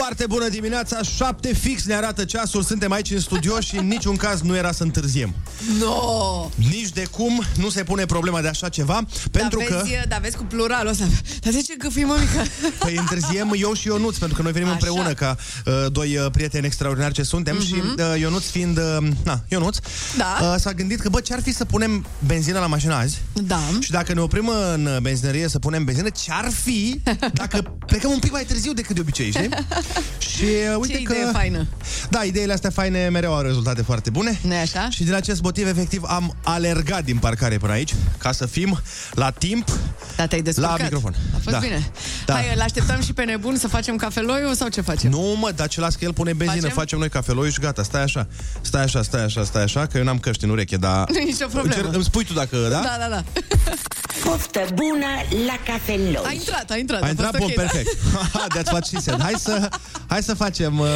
Foarte bună dimineața, 7 fix ne arată ceasul, suntem aici în studio și în niciun caz nu era să întârziem. No! Nici de cum nu se pune problema de așa ceva, pentru dar că... vezi, Dar vezi cu pluralul ăsta. Dar de ce că fii mămică? Păi întârziem eu și Ionuț, pentru că noi venim Așa. împreună ca uh, doi uh, prieteni extraordinari ce suntem uh-huh. și uh, Ionuț fiind, uh, na, Ionuț, Mhm. Da. uh, s-a gândit că, bă, ce-ar fi să punem benzină la mașină azi? Da. Și dacă ne oprim în benzinărie să punem benzină, ce-ar fi dacă plecăm un pic mai târziu decât de obicei, știi? și uh, uite Ce că... idee faină. Da, ideile astea faine mereu au rezultate foarte bune. nu așa? Și din acest motiv, efectiv, am alergat din parcare până aici, ca să fim la timp Da, te-ai descurcat. la microfon. A fost da. bine. Da. Hai, îl așteptăm și pe nebun să facem cafeloiul sau ce facem? Nu, mă, dar ce las că el pune benzină, Facem? facem, facem noi cafeloi și gata, stai așa. Stai așa, stai așa, stai așa, că eu n-am căști în ureche, dar... Nu e nicio problemă. Încerc- îmi spui tu dacă, da? Da, da, da. Poftă bună la A cafeloi. intrat, a intrat. A a intrat fost bun, ok, da. perfect. That's what she said. Hai să, hai să facem, uh,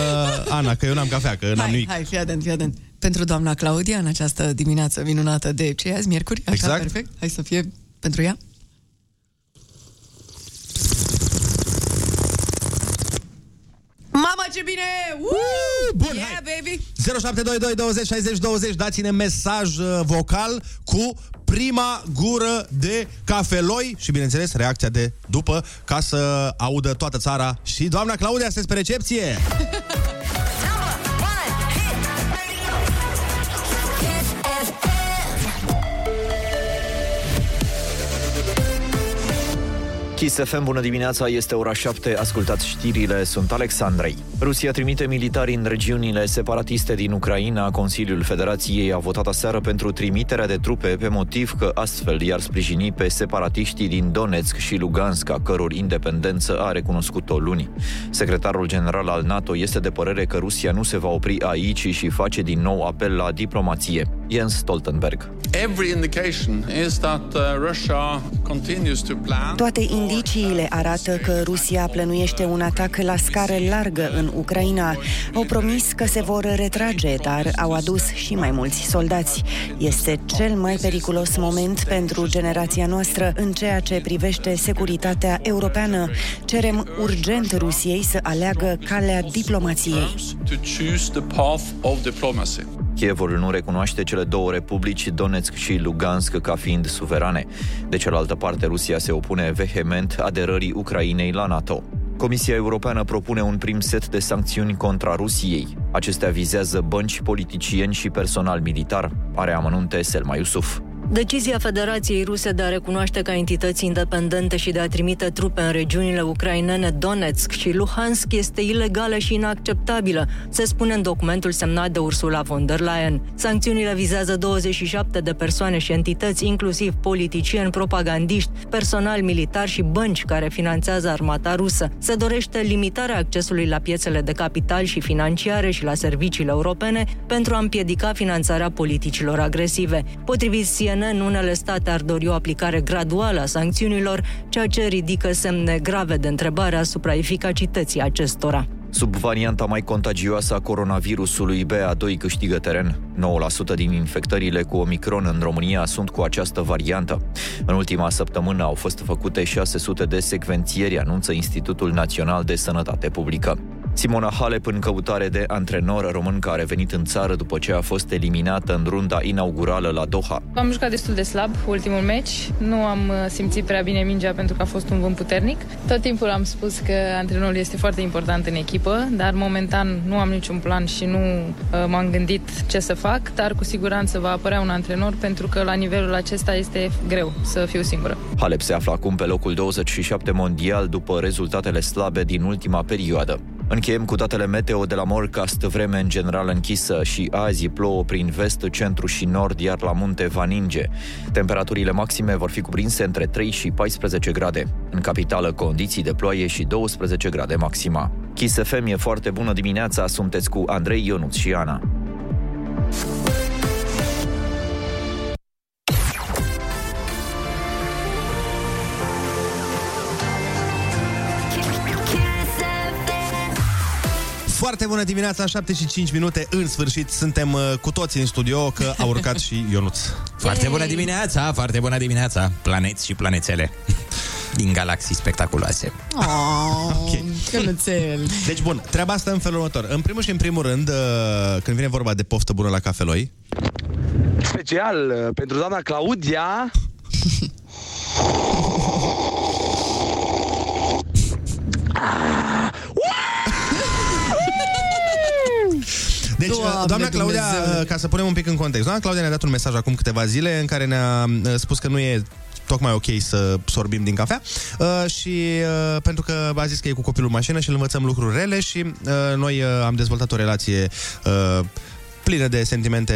Ana, că eu n-am cafea, că n-am Hai, nimic. hai, fii atent, fii atent. Pentru doamna Claudia, în această dimineață minunată de ce e azi, miercuri? Așa, Exact. perfect. Hai să fie pentru ea. Mama, ce bine! Uh! Bun, yeah, hai. baby! 0722 20 60 20 Dați-ne mesaj uh, vocal cu prima gură de cafeloi și, bineînțeles, reacția de după ca să audă toată țara și doamna Claudia sunteți pe recepție. Kiss FM, bună dimineața, este ora 7, ascultați știrile, sunt Alexandrei. Rusia trimite militari în regiunile separatiste din Ucraina. Consiliul Federației a votat aseară pentru trimiterea de trupe pe motiv că astfel i-ar sprijini pe separatiștii din Donetsk și Lugansk, a căror independență a recunoscut-o luni. Secretarul general al NATO este de părere că Rusia nu se va opri aici și face din nou apel la diplomație. Jens Stoltenberg. Every indication is that uh, Russia continues to plan. Toate indiciile arată că Rusia plănuiește un atac la scară largă în Ucraina. Au promis că se vor retrage, dar au adus și mai mulți soldați. Este cel mai periculos moment pentru generația noastră în ceea ce privește securitatea europeană. Cerem urgent Rusiei să aleagă calea diplomației. To choose the path of diplomacy. Kievul nu recunoaște cele două republici, Donetsk și Lugansk, ca fiind suverane. De cealaltă parte, Rusia se opune vehement aderării Ucrainei la NATO. Comisia Europeană propune un prim set de sancțiuni contra Rusiei. Acestea vizează bănci, politicieni și personal militar. Are amănunte Selma Iusuf. Decizia Federației Ruse de a recunoaște ca entități independente și de a trimite trupe în regiunile ucrainene Donetsk și Luhansk este ilegală și inacceptabilă, se spune în documentul semnat de Ursula von der Leyen. Sancțiunile vizează 27 de persoane și entități, inclusiv politicieni, propagandiști, personal militar și bănci care finanțează armata rusă. Se dorește limitarea accesului la piețele de capital și financiare și la serviciile europene pentru a împiedica finanțarea politicilor agresive. Potrivit CNN, unele state ar dori o aplicare graduală a sancțiunilor, ceea ce ridică semne grave de întrebare asupra eficacității acestora. Sub varianta mai contagioasă a coronavirusului, BA2 câștigă teren. 9% din infectările cu Omicron în România sunt cu această variantă. În ultima săptămână au fost făcute 600 de secvențieri, anunță Institutul Național de Sănătate Publică. Simona Halep în căutare de antrenor român care a revenit în țară după ce a fost eliminată în runda inaugurală la Doha. Am jucat destul de slab ultimul meci. Nu am uh, simțit prea bine mingea pentru că a fost un vânt puternic. Tot timpul am spus că antrenorul este foarte important în echipă, dar momentan nu am niciun plan și nu uh, m-am gândit ce să fac, dar cu siguranță va apărea un antrenor pentru că la nivelul acesta este greu să fiu singură. Halep se află acum pe locul 27 mondial după rezultatele slabe din ultima perioadă. Încheiem cu datele meteo de la Morcast, vreme în general închisă și azi plouă prin vest, centru și nord, iar la munte va ninge. Temperaturile maxime vor fi cuprinse între 3 și 14 grade. În capitală condiții de ploaie și 12 grade maxima. Kiss FM e foarte bună dimineața, sunteți cu Andrei Ionuț și Ana. Foarte bună dimineața, 7 și 5 minute. În sfârșit suntem uh, cu toți în studio, că a urcat și Ionuț. Foarte bună dimineața, foarte bună dimineața, planeți și planețele din galaxii spectaculoase. Oh, okay. cănuțel. Deci, bun, treaba asta în felul următor. În primul și în primul rând, uh, când vine vorba de poftă bună la cafeloi, Special uh, pentru doamna Claudia Deci, Doamne doamna Claudia, Dumnezeule. ca să punem un pic în context, doamna Claudia ne-a dat un mesaj acum câteva zile în care ne-a uh, spus că nu e tocmai ok să sorbim din cafea uh, și uh, pentru că a zis că e cu copilul în mașină și îl învățăm lucruri rele și uh, noi uh, am dezvoltat o relație uh, plină de sentimente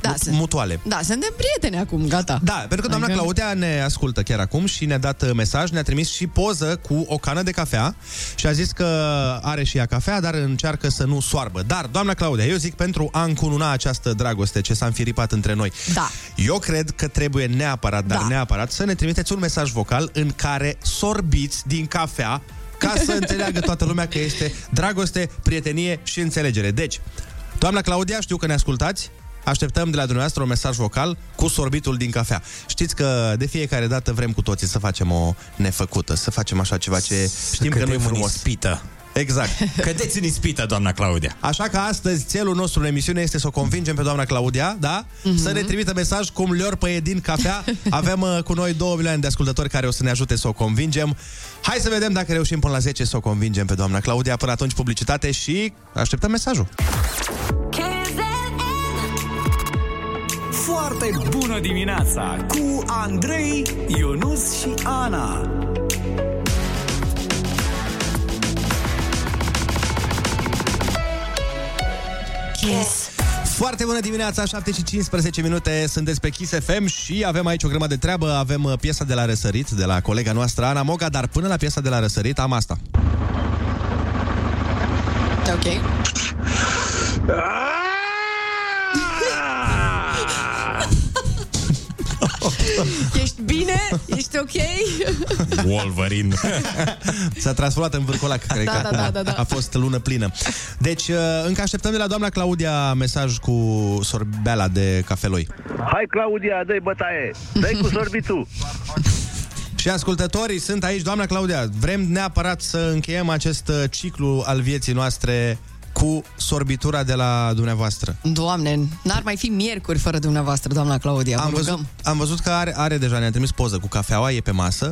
Da, mu- sunt- mutuale. Da, suntem prieteni acum, gata. Da, pentru că doamna Adică- Claudia ne ascultă chiar acum și ne-a dat uh, mesaj, ne-a trimis și poză cu o cană de cafea și a zis că are și ea cafea, dar încearcă să nu soarbă. Dar, doamna Claudia, eu zic pentru a încununa această dragoste ce s-a înfiripat între noi, Da. eu cred că trebuie neapărat, dar Da. neapărat, să ne trimiteți un mesaj vocal în care sorbiți din cafea ca să înțeleagă toată lumea că este dragoste, prietenie și înțelegere. Deci, doamna Claudia, știu că ne ascultați, Așteptăm de la dumneavoastră un mesaj vocal cu sorbitul din cafea. Știți că de fiecare dată vrem cu toții să facem o nefăcută, să facem așa ceva ce știm că nu e cădem în frumos. ispită. Exact. Cădeți în ispită, doamna Claudia. Așa că astăzi țelul nostru în emisiune este să o convingem pe doamna Claudia, da? Mhm. Mm-hmm. Să ne trimită mesaj cum lior pe din cafea. Avem uh, cu noi 2 milioane de ascultători care o să ne ajute să o convingem. Hai să vedem dacă reușim până la 10 să o convingem pe doamna Claudia. Până atunci publicitate și așteptăm mesajul. Foarte bună dimineața cu Andrei, Ionus și Ana. Kiss. Foarte bună dimineața, 7 și 15 minute, sunteți pe Kiss FM și avem aici o grămadă de treabă. Avem uh, piesa de la răsărit de la colega noastră Ana Moga, dar până la piesa de la răsărit am asta. Ok. Ești bine? Ești ok? Wolverine. S-a transformat în vârcolac, cred Da, că da, acum da, da, da. a fost lună plină. Deci, uh, încă așteptăm de la doamna Claudia mesaj cu sorbeala de cafeloi. Hai Claudia, dă-i bătaie Dă-i cu sorbitul Și ascultătorii sunt aici, doamna Claudia. Vrem neapărat să încheiem acest uh, ciclu al vieții noastre cu sorbitura de la dumneavoastră. Doamne, n-ar mai fi miercuri fără dumneavoastră, doamna Claudia. Am Vă văzut, rugăm. am văzut că are, are deja, ne-a trimis poză cu cafeaua, e pe masă.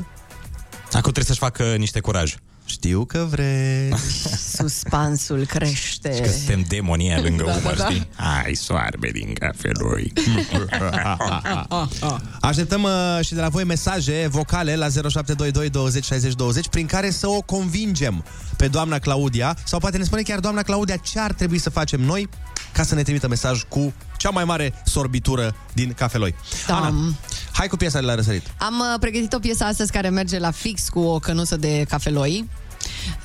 Acum trebuie să-și facă niște curaj. Știu că vreți. Suspansul crește. Că suntem demonia lângă Da, umăr, da, da. știi? Hai, soarbe din cafeloi. Așteptăm uh, și de la voi mesaje vocale la 0722 20 60 20 prin care să o convingem pe doamna Claudia sau poate ne spune chiar doamna Claudia ce ar trebui să facem noi ca să ne trimită mesaj cu cea mai mare sorbitură din cafeloi. Da. Ana, hai cu piesa de la răsărit. Am uh, pregătit o piesă astăzi care merge la fix cu o cănuță de cafeloi.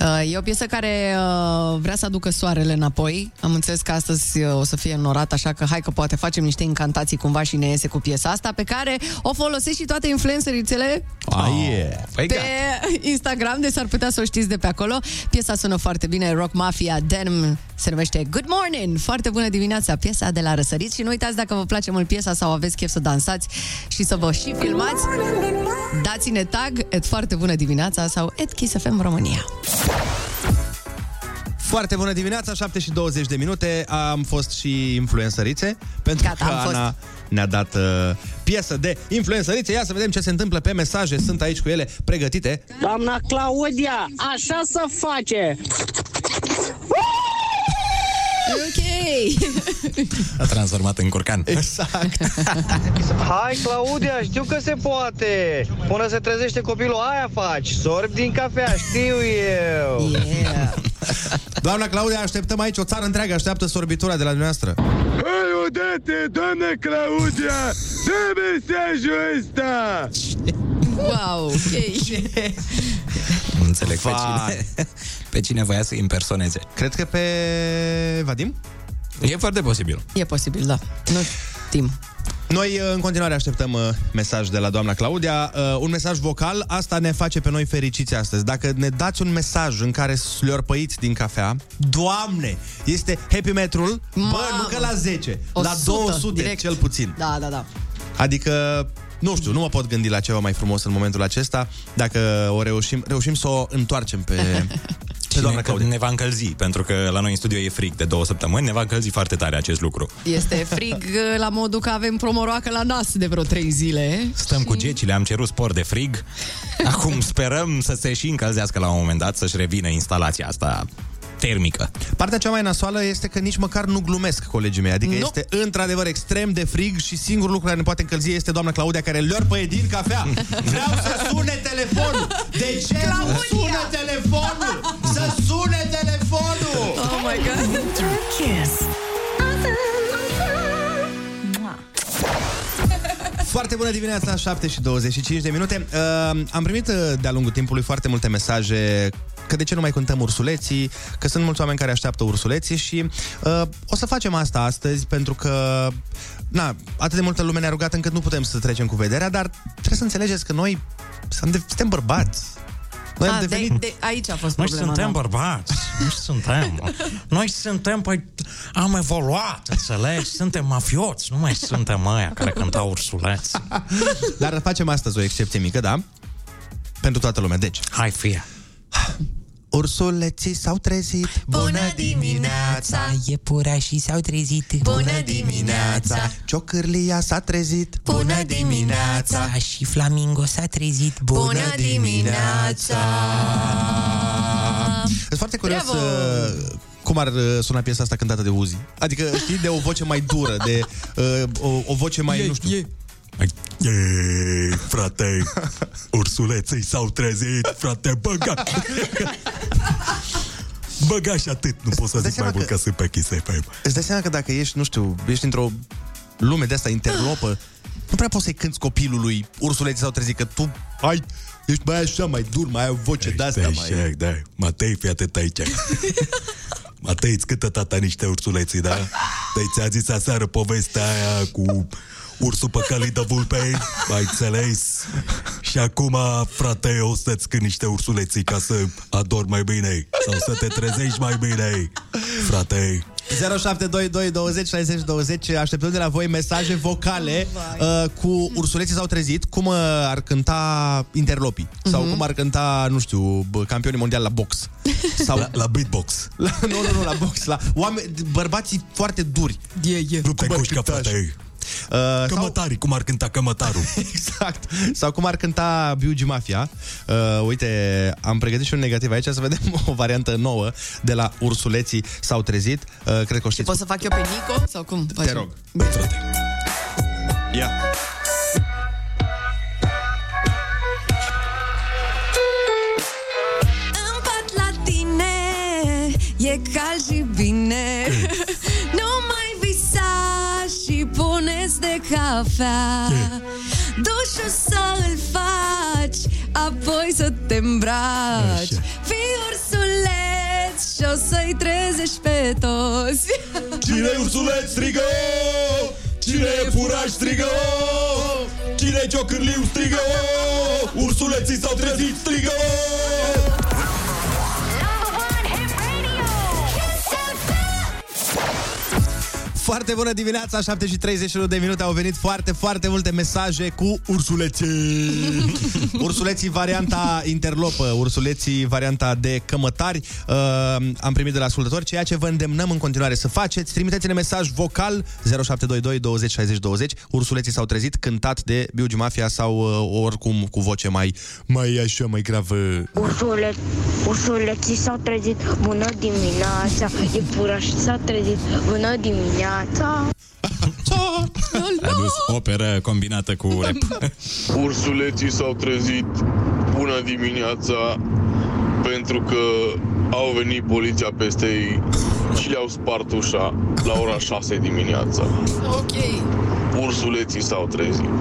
Uh, e o piesă care uh, vrea să aducă soarele înapoi. Am înțeles că astăzi uh, o să fie înnorat, așa că hai că poate facem niște incantații cumva și ne iese cu piesa asta, pe care o folosesc și toate influencerițele Ah, yeah. Păi pe gata. Instagram, deci s-ar putea să o știți de pe acolo. Piesa sună foarte bine, Rock Mafia Denim se numește Good Morning, foarte bună dimineața, piesa de la răsărit și nu uitați dacă vă place mult piesa sau aveți chef să dansați și să vă și filmați, dați-ne tag, et foarte bună dimineața sau et Kiss FM România. Foarte bună dimineața, 7 și 20 de minute. Am fost și influențărițe, pentru Gata, că am fost. Ana ne-a dat uh, piesă de influențărițe. Ia să vedem ce se întâmplă pe mesaje. Sunt aici cu ele pregătite. Doamna Claudia, așa să face! Ok! A transformat în curcan. Exact. Hai, Claudia, știu că se poate. Până se trezește copilul, aia faci. Sorb din cafea, știu eu. Yeah. Doamna Claudia, așteptăm aici o țară întreagă, așteaptă sorbitura de la dumneavoastră. Hai odată, doamna Claudia Dă mesajul ăsta Wow, ok. Nu înțeleg pe Vai. cine, pe cine voia să impersoneze. Cred că pe Vadim? E foarte posibil. E posibil, da. Nu știm. Noi uh, în continuare așteptăm uh, mesaj de la doamna Claudia, uh, un mesaj vocal, asta ne face pe noi fericiți astăzi. Dacă ne dați un mesaj în care slorpăiți din cafea, Doamne, este happy metrul, bă, Mamă! nu că la 10, la 100 200 direct. cel puțin. Da, da, da. Adică, nu știu, nu mă pot gândi la ceva mai frumos în momentul acesta, dacă o reușim, reușim să o întoarcem pe, pe doamna ne, Claudia. ne va încălzi, pentru că la noi în studio e frig de două săptămâni, ne va încălzi foarte tare acest lucru. Este frig la modul că avem promoroacă la nas de vreo trei zile. Stăm cu gecile, am cerut spor de frig. Acum sperăm să se și încălzească la un moment dat, să-și revină instalația asta termică. Partea cea mai nasoală este că nici măcar nu glumesc colegii mei. Adică Nu. este într-adevăr extrem de frig și singurul lucru care ne poate încălzi este doamna Claudia care leorpăie din cafea. Vreau să sune telefonul! De ce nu Claudia! sună telefonul? Să sune telefonul! Oh my god! Foarte bună dimineața, 7 și 25 de minute. Uh, am primit uh, de-a lungul timpului foarte multe mesaje că de ce nu mai cântăm ursuleții, că sunt mulți oameni care așteaptă ursuleții și uh, o să facem asta astăzi pentru că na, atât de multă lume ne-a rugat încât nu putem să trecem cu vederea, dar trebuie să înțelegeți că noi suntem suntem bărbați. Noi am Ah, devenit... de, de, aici a fost Noi problema. suntem da. bărbați, noi suntem. Noi suntem, păi, am evoluat, înțelegi? Suntem mafioți, nu mai suntem ăia care cântau ursuleți. Dar facem astăzi o excepție mică, da? Pentru toată lumea. Deci, Hai, fie. Ursuleții s-au trezit. Bună dimineața! Iepurașii s-au trezit. Bună dimineața! Ciocârlia s-a trezit. Bună dimineața! Și flamingo s-a trezit. Bună dimineața! Sunt foarte curios Bravo! uh, cum ar uh, suna piesa asta cântată de Uzi. Adică, știi, de o voce mai dură, de uh, o, o voce mai, nu știu... Ei, frate, ursuleții s-au trezit, frate, băga! Băga și atât, nu pot să dai zic mai seama mult că- că sunt pe Kiss FM. Îți dai seama că dacă ești, nu știu, ești într-o lume de asta interlopă, nu prea poți să-i cânti copilului ursuleții s-au trezit, că tu ai, ești mai așa, mai dur, mai ai o voce de asta, Stai, mai... așa, da. Matei, fii atent aici. Matei, îți cântă tata niște ursuleții, da? Dai ți-a zis aseară povestea aia cu ursul pe călii de vulpei, mai înțeles? Și acum, frate, o să-ți cânt niște ursuleții ca să adori mai bine sau să te trezești mai bine, frate. 0722 20 60 20 Așteptăm de la voi mesaje vocale uh, Cu ursuleții s-au trezit Cum uh, ar cânta interlopii Sau cum ar cânta, nu știu, bă, Campionii mondiali la box Sau La, la beatbox. la, Nu, nu, nu, la box la oameni, Bărbații foarte duri Yeah, yeah. Nu te Cum ar cușcă, cânta frate. Uh, sau, Cămătarii, cum ar cânta cămătarul. Exact. Sau cum ar cânta Biugi Mafia. Uh, Uite, am pregătit și un negativ aici Să vedem o variantă nouă De la ursuleții s-au trezit. Uh, Cred că o știți. Pot să fac eu pe Nico? Sau cum? Te rog. Ia. Îmi pat la tine E cald și bine cafea Dușul să îl faci Apoi să te îmbraci Fii ursuleț Și o să-i trezești pe toți Cine ursuleț strigă? Cine e furaș strigă? Cine e ciocârliu strigă? Ursuleții s-au trezit strigă? Foarte bună dimineața, 7 și 31 de minute. Au venit foarte, foarte multe mesaje cu ursuleții. Ursuleții varianta interlopă Ursuleții varianta de cămătari. Uh, Am primit de la ascultători Ceea ce vă îndemnăm în continuare să faceți. Trimiteți-ne mesaj vocal 0722 20 60 20 Ursuleții s-au trezit cântat de Biugi Mafia Sau uh, oricum cu voce mai Mai așa, mai gravă. Ursule, ursuleții s-au trezit, bună dimineața Iepurașii s-au trezit, bună dimineața A dus operă combinată cu rap. Ursuleții s-au trezit bună dimineața pentru că au venit poliția peste ei și le-au spart ușa la ora 6 dimineața. Ok Ursuleții s-au trezit.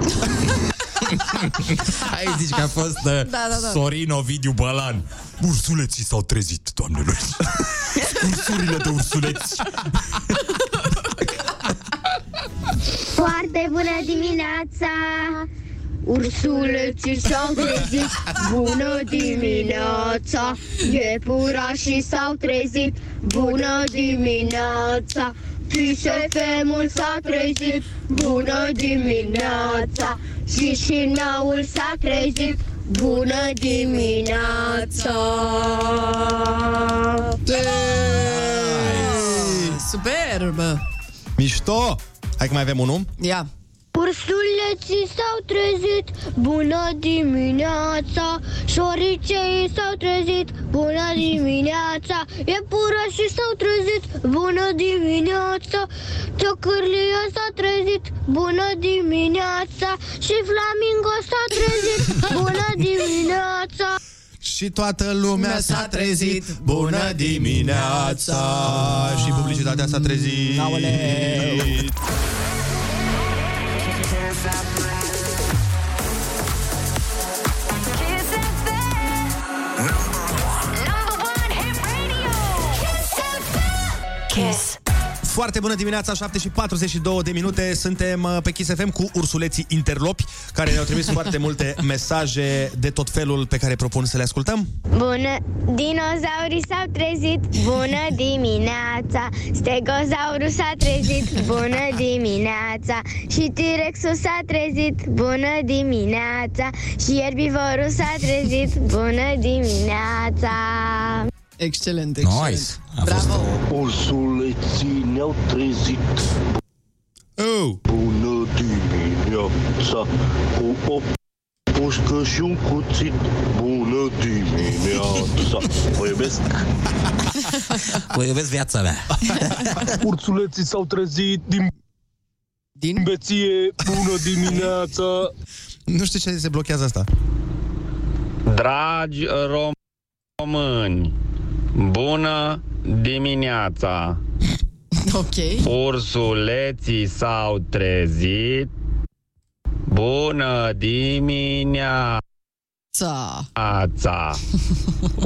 Hai zici că a fost uh, Da, da, da. Sorin Ovidiu Bălan. Ursuleții s-au trezit, doamnelor. Ursurile de ursuleți. Foarte bună dimineața! Ursuleții s-au trezit, bună dimineața! Iepurașii s-au trezit, bună dimineața! Chisefemul s-a trezit, bună dimineața! Și șinaul s-a trezit, bună dimineața! Superb! Mișto! Hai că mai avem unul. Ia. Ursuleții s-au trezit, bună dimineața. Șoricei s-au trezit, bună dimineața. Iepurașii s-au trezit, bună dimineața. Ciocârlia s-a trezit, bună dimineața. Și flamingo s-a trezit, bună dimineața Și toată lumea s-a trezit. Bună dimineața! Și publicitatea s-a trezit. Aoleu. Kiss Foarte bună dimineața, 7 și 42 de minute. Suntem uh, pe Kiss FM cu ursuleții interlopi Care ne-au trimis foarte multe mesaje De tot felul pe care propun să le ascultăm. Bună, dinozaurii s-au trezit, bună dimineața. Stegozaurul s-a trezit, bună dimineața. Și T-Rexul s-a trezit, bună dimineața. Și erbivorul s-a trezit, bună dimineața Excelent, excelent. Nice. A Bravo. Ursuleții ne-au trezit oh. Bună dimineața Cu o pușcă și un cuțit Bună dimineața Vă iubesc Vă iubesc viața mea. Ursuleții s-au trezit din Din beție Bună dimineața Nu știu ce se blochează asta Dragi români, bună dimineața! Ok. Ursuleții s-au trezit. Bună dimineața! Ța.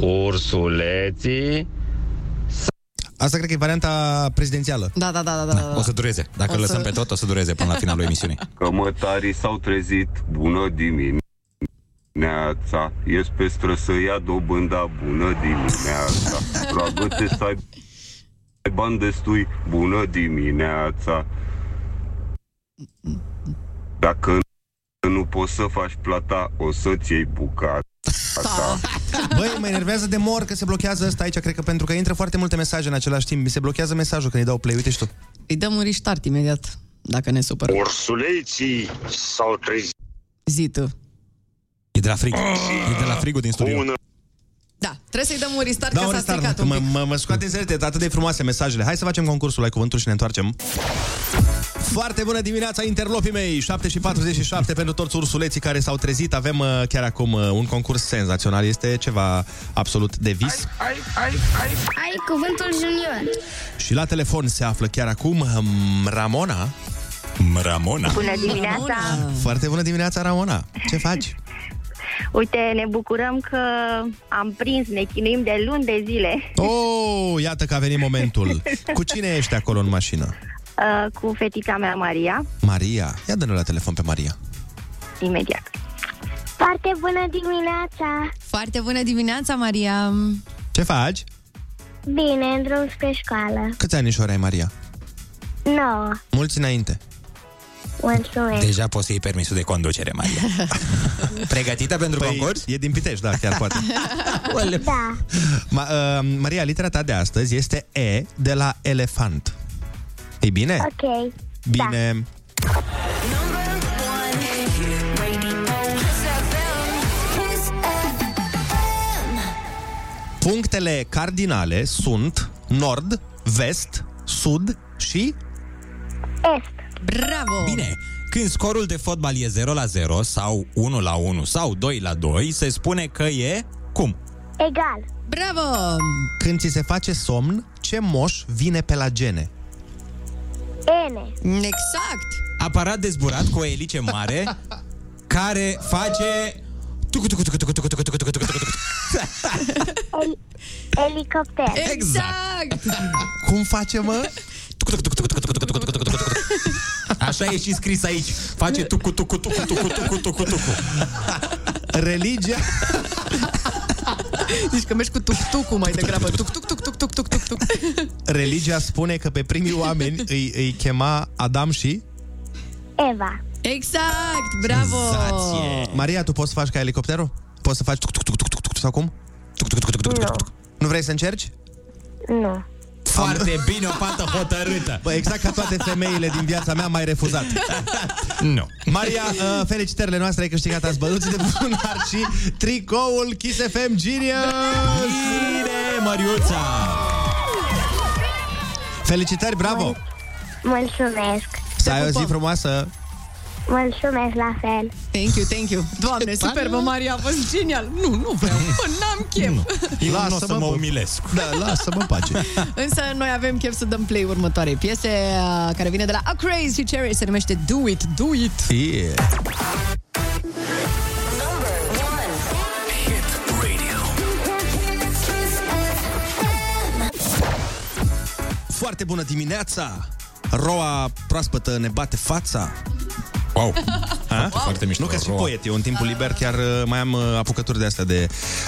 Ursuleții Asta cred că e varianta prezidențială Da, da, da, da, da. O să dureze. Dacă O îl lăsăm să- pe tot, o să dureze până la finalul emisiunii. Cămătarii s-au trezit, bună dimineața Ies pe stră să ia dobânda, bună dimineața. Roagă-te să ai bani destui, bună dimineața. Dacă nu poți să faci plata, o să-ți iei bucata. Băi, mă enervează de mor că se blochează ăsta aici Cred că pentru că intră foarte multe mesaje în același timp. Mi se blochează mesajul când îi dau play Uite și tu. Îi dăm un restart imediat, dacă ne supără. Ursuleții s-au trezit. Zi tu. E de la frig. E de la frigul din studio. Bună. Da, trebuie să-i dăm un restart, Da, că un s-a restart, stricat că un mă, pic. mă, mă scoate în zerte atât de frumoase mesajele. Hai să facem concursul, ai cuvântul și ne întoarcem. Foarte bună dimineața, interlopii mei. 7 și 47 pentru toți ursuleții care s-au trezit. Avem uh, chiar acum uh, un concurs senzațional. Este ceva absolut de vis. Ai, ai, ai Ai cuvântul junior. Și la telefon se află chiar acum um, Ramona. Ramona. Bună dimineața! Foarte bună dimineața, Ramona. Ce faci? Uite, ne bucurăm că am prins, ne chinuim de luni de zile Oh, iată că a venit momentul Cu cine ești acolo în mașină? uh, cu fetița mea Maria, Maria, ia dă la telefon pe Maria imediat. Foarte bună dimineața Foarte bună dimineața, Maria. Ce faci? Bine, în drum spre școală Câți anișori ai, Maria? Nouă Mulți înainte Mulțumesc. Deja poți să iei permisul de conducere, Maria. Pregătită pentru păi, concurs? E din Pitești, da, chiar poate. Da. Ma, uh, Maria, litera ta de astăzi este E de la elefant. Ei bine? Ok. Bine. Punctele cardinale sunt nord, vest, sud și... Est Bravo! Bine, când scorul de fotbal e 0 la 0 sau 1 la 1 sau 2 la 2, se spune că e cum? Egal. Bravo! Când ți se face somn, ce moș vine pe la gene? Ene. Exact. Aparat dezburat cu o elice mare care face Helicopter. Exact. Cum face, mă? Așa e și scris aici. Face tucu, tucu, tucu, tucu, tucu, tucu, tucu. Religia... Deci că mergi cu tuc-tucul mai degrabă. Tuc-tuc-tuc-tuc-tuc-tuc-tuc. Religia spune că pe primii oameni îi, îi chema Adam și... Eva. Exact, bravo! Maria, tu poți să faci ca elicopterul? Poți să faci tuc, tuc, tuc, tuc, tuc, tuc, sau cum? Tuc, tuc, tuc, tuc, tuc, tuc, tuc. Nu vrei să încerci? Nu. Foarte bine, o fată hotărâtă. Bă, exact ca toate femeile din viața mea, mai refuzat. Nu. Maria, uh, felicitările noastre, ai câștigat azi bănuți de bunar și tricoul Kiss FM Genius! Bine, Mariuța! Felicitări, bravo! Mulțumesc. Să ai o zi frumoasă! Mulțumesc la fel. Thank you, thank you. Doamne, superbă, Maria, a fost genial. Nu, nu vreau, Bă, n-am chef. Eu nu o să Lasă-mă, mă bă. umilesc. Da, lasă-mă în pace. Însă noi avem chef să dăm play următoarei piese uh, care vine de la A Crazy Cherry, se numește Do It, Do It. Yeah. Foarte bună dimineața! Roa proaspătă ne bate fața. Wow! Ha? Foarte mișto, Nu că și Roa. poet, eu în timpul liber chiar uh, mai am uh, apucături de astea de,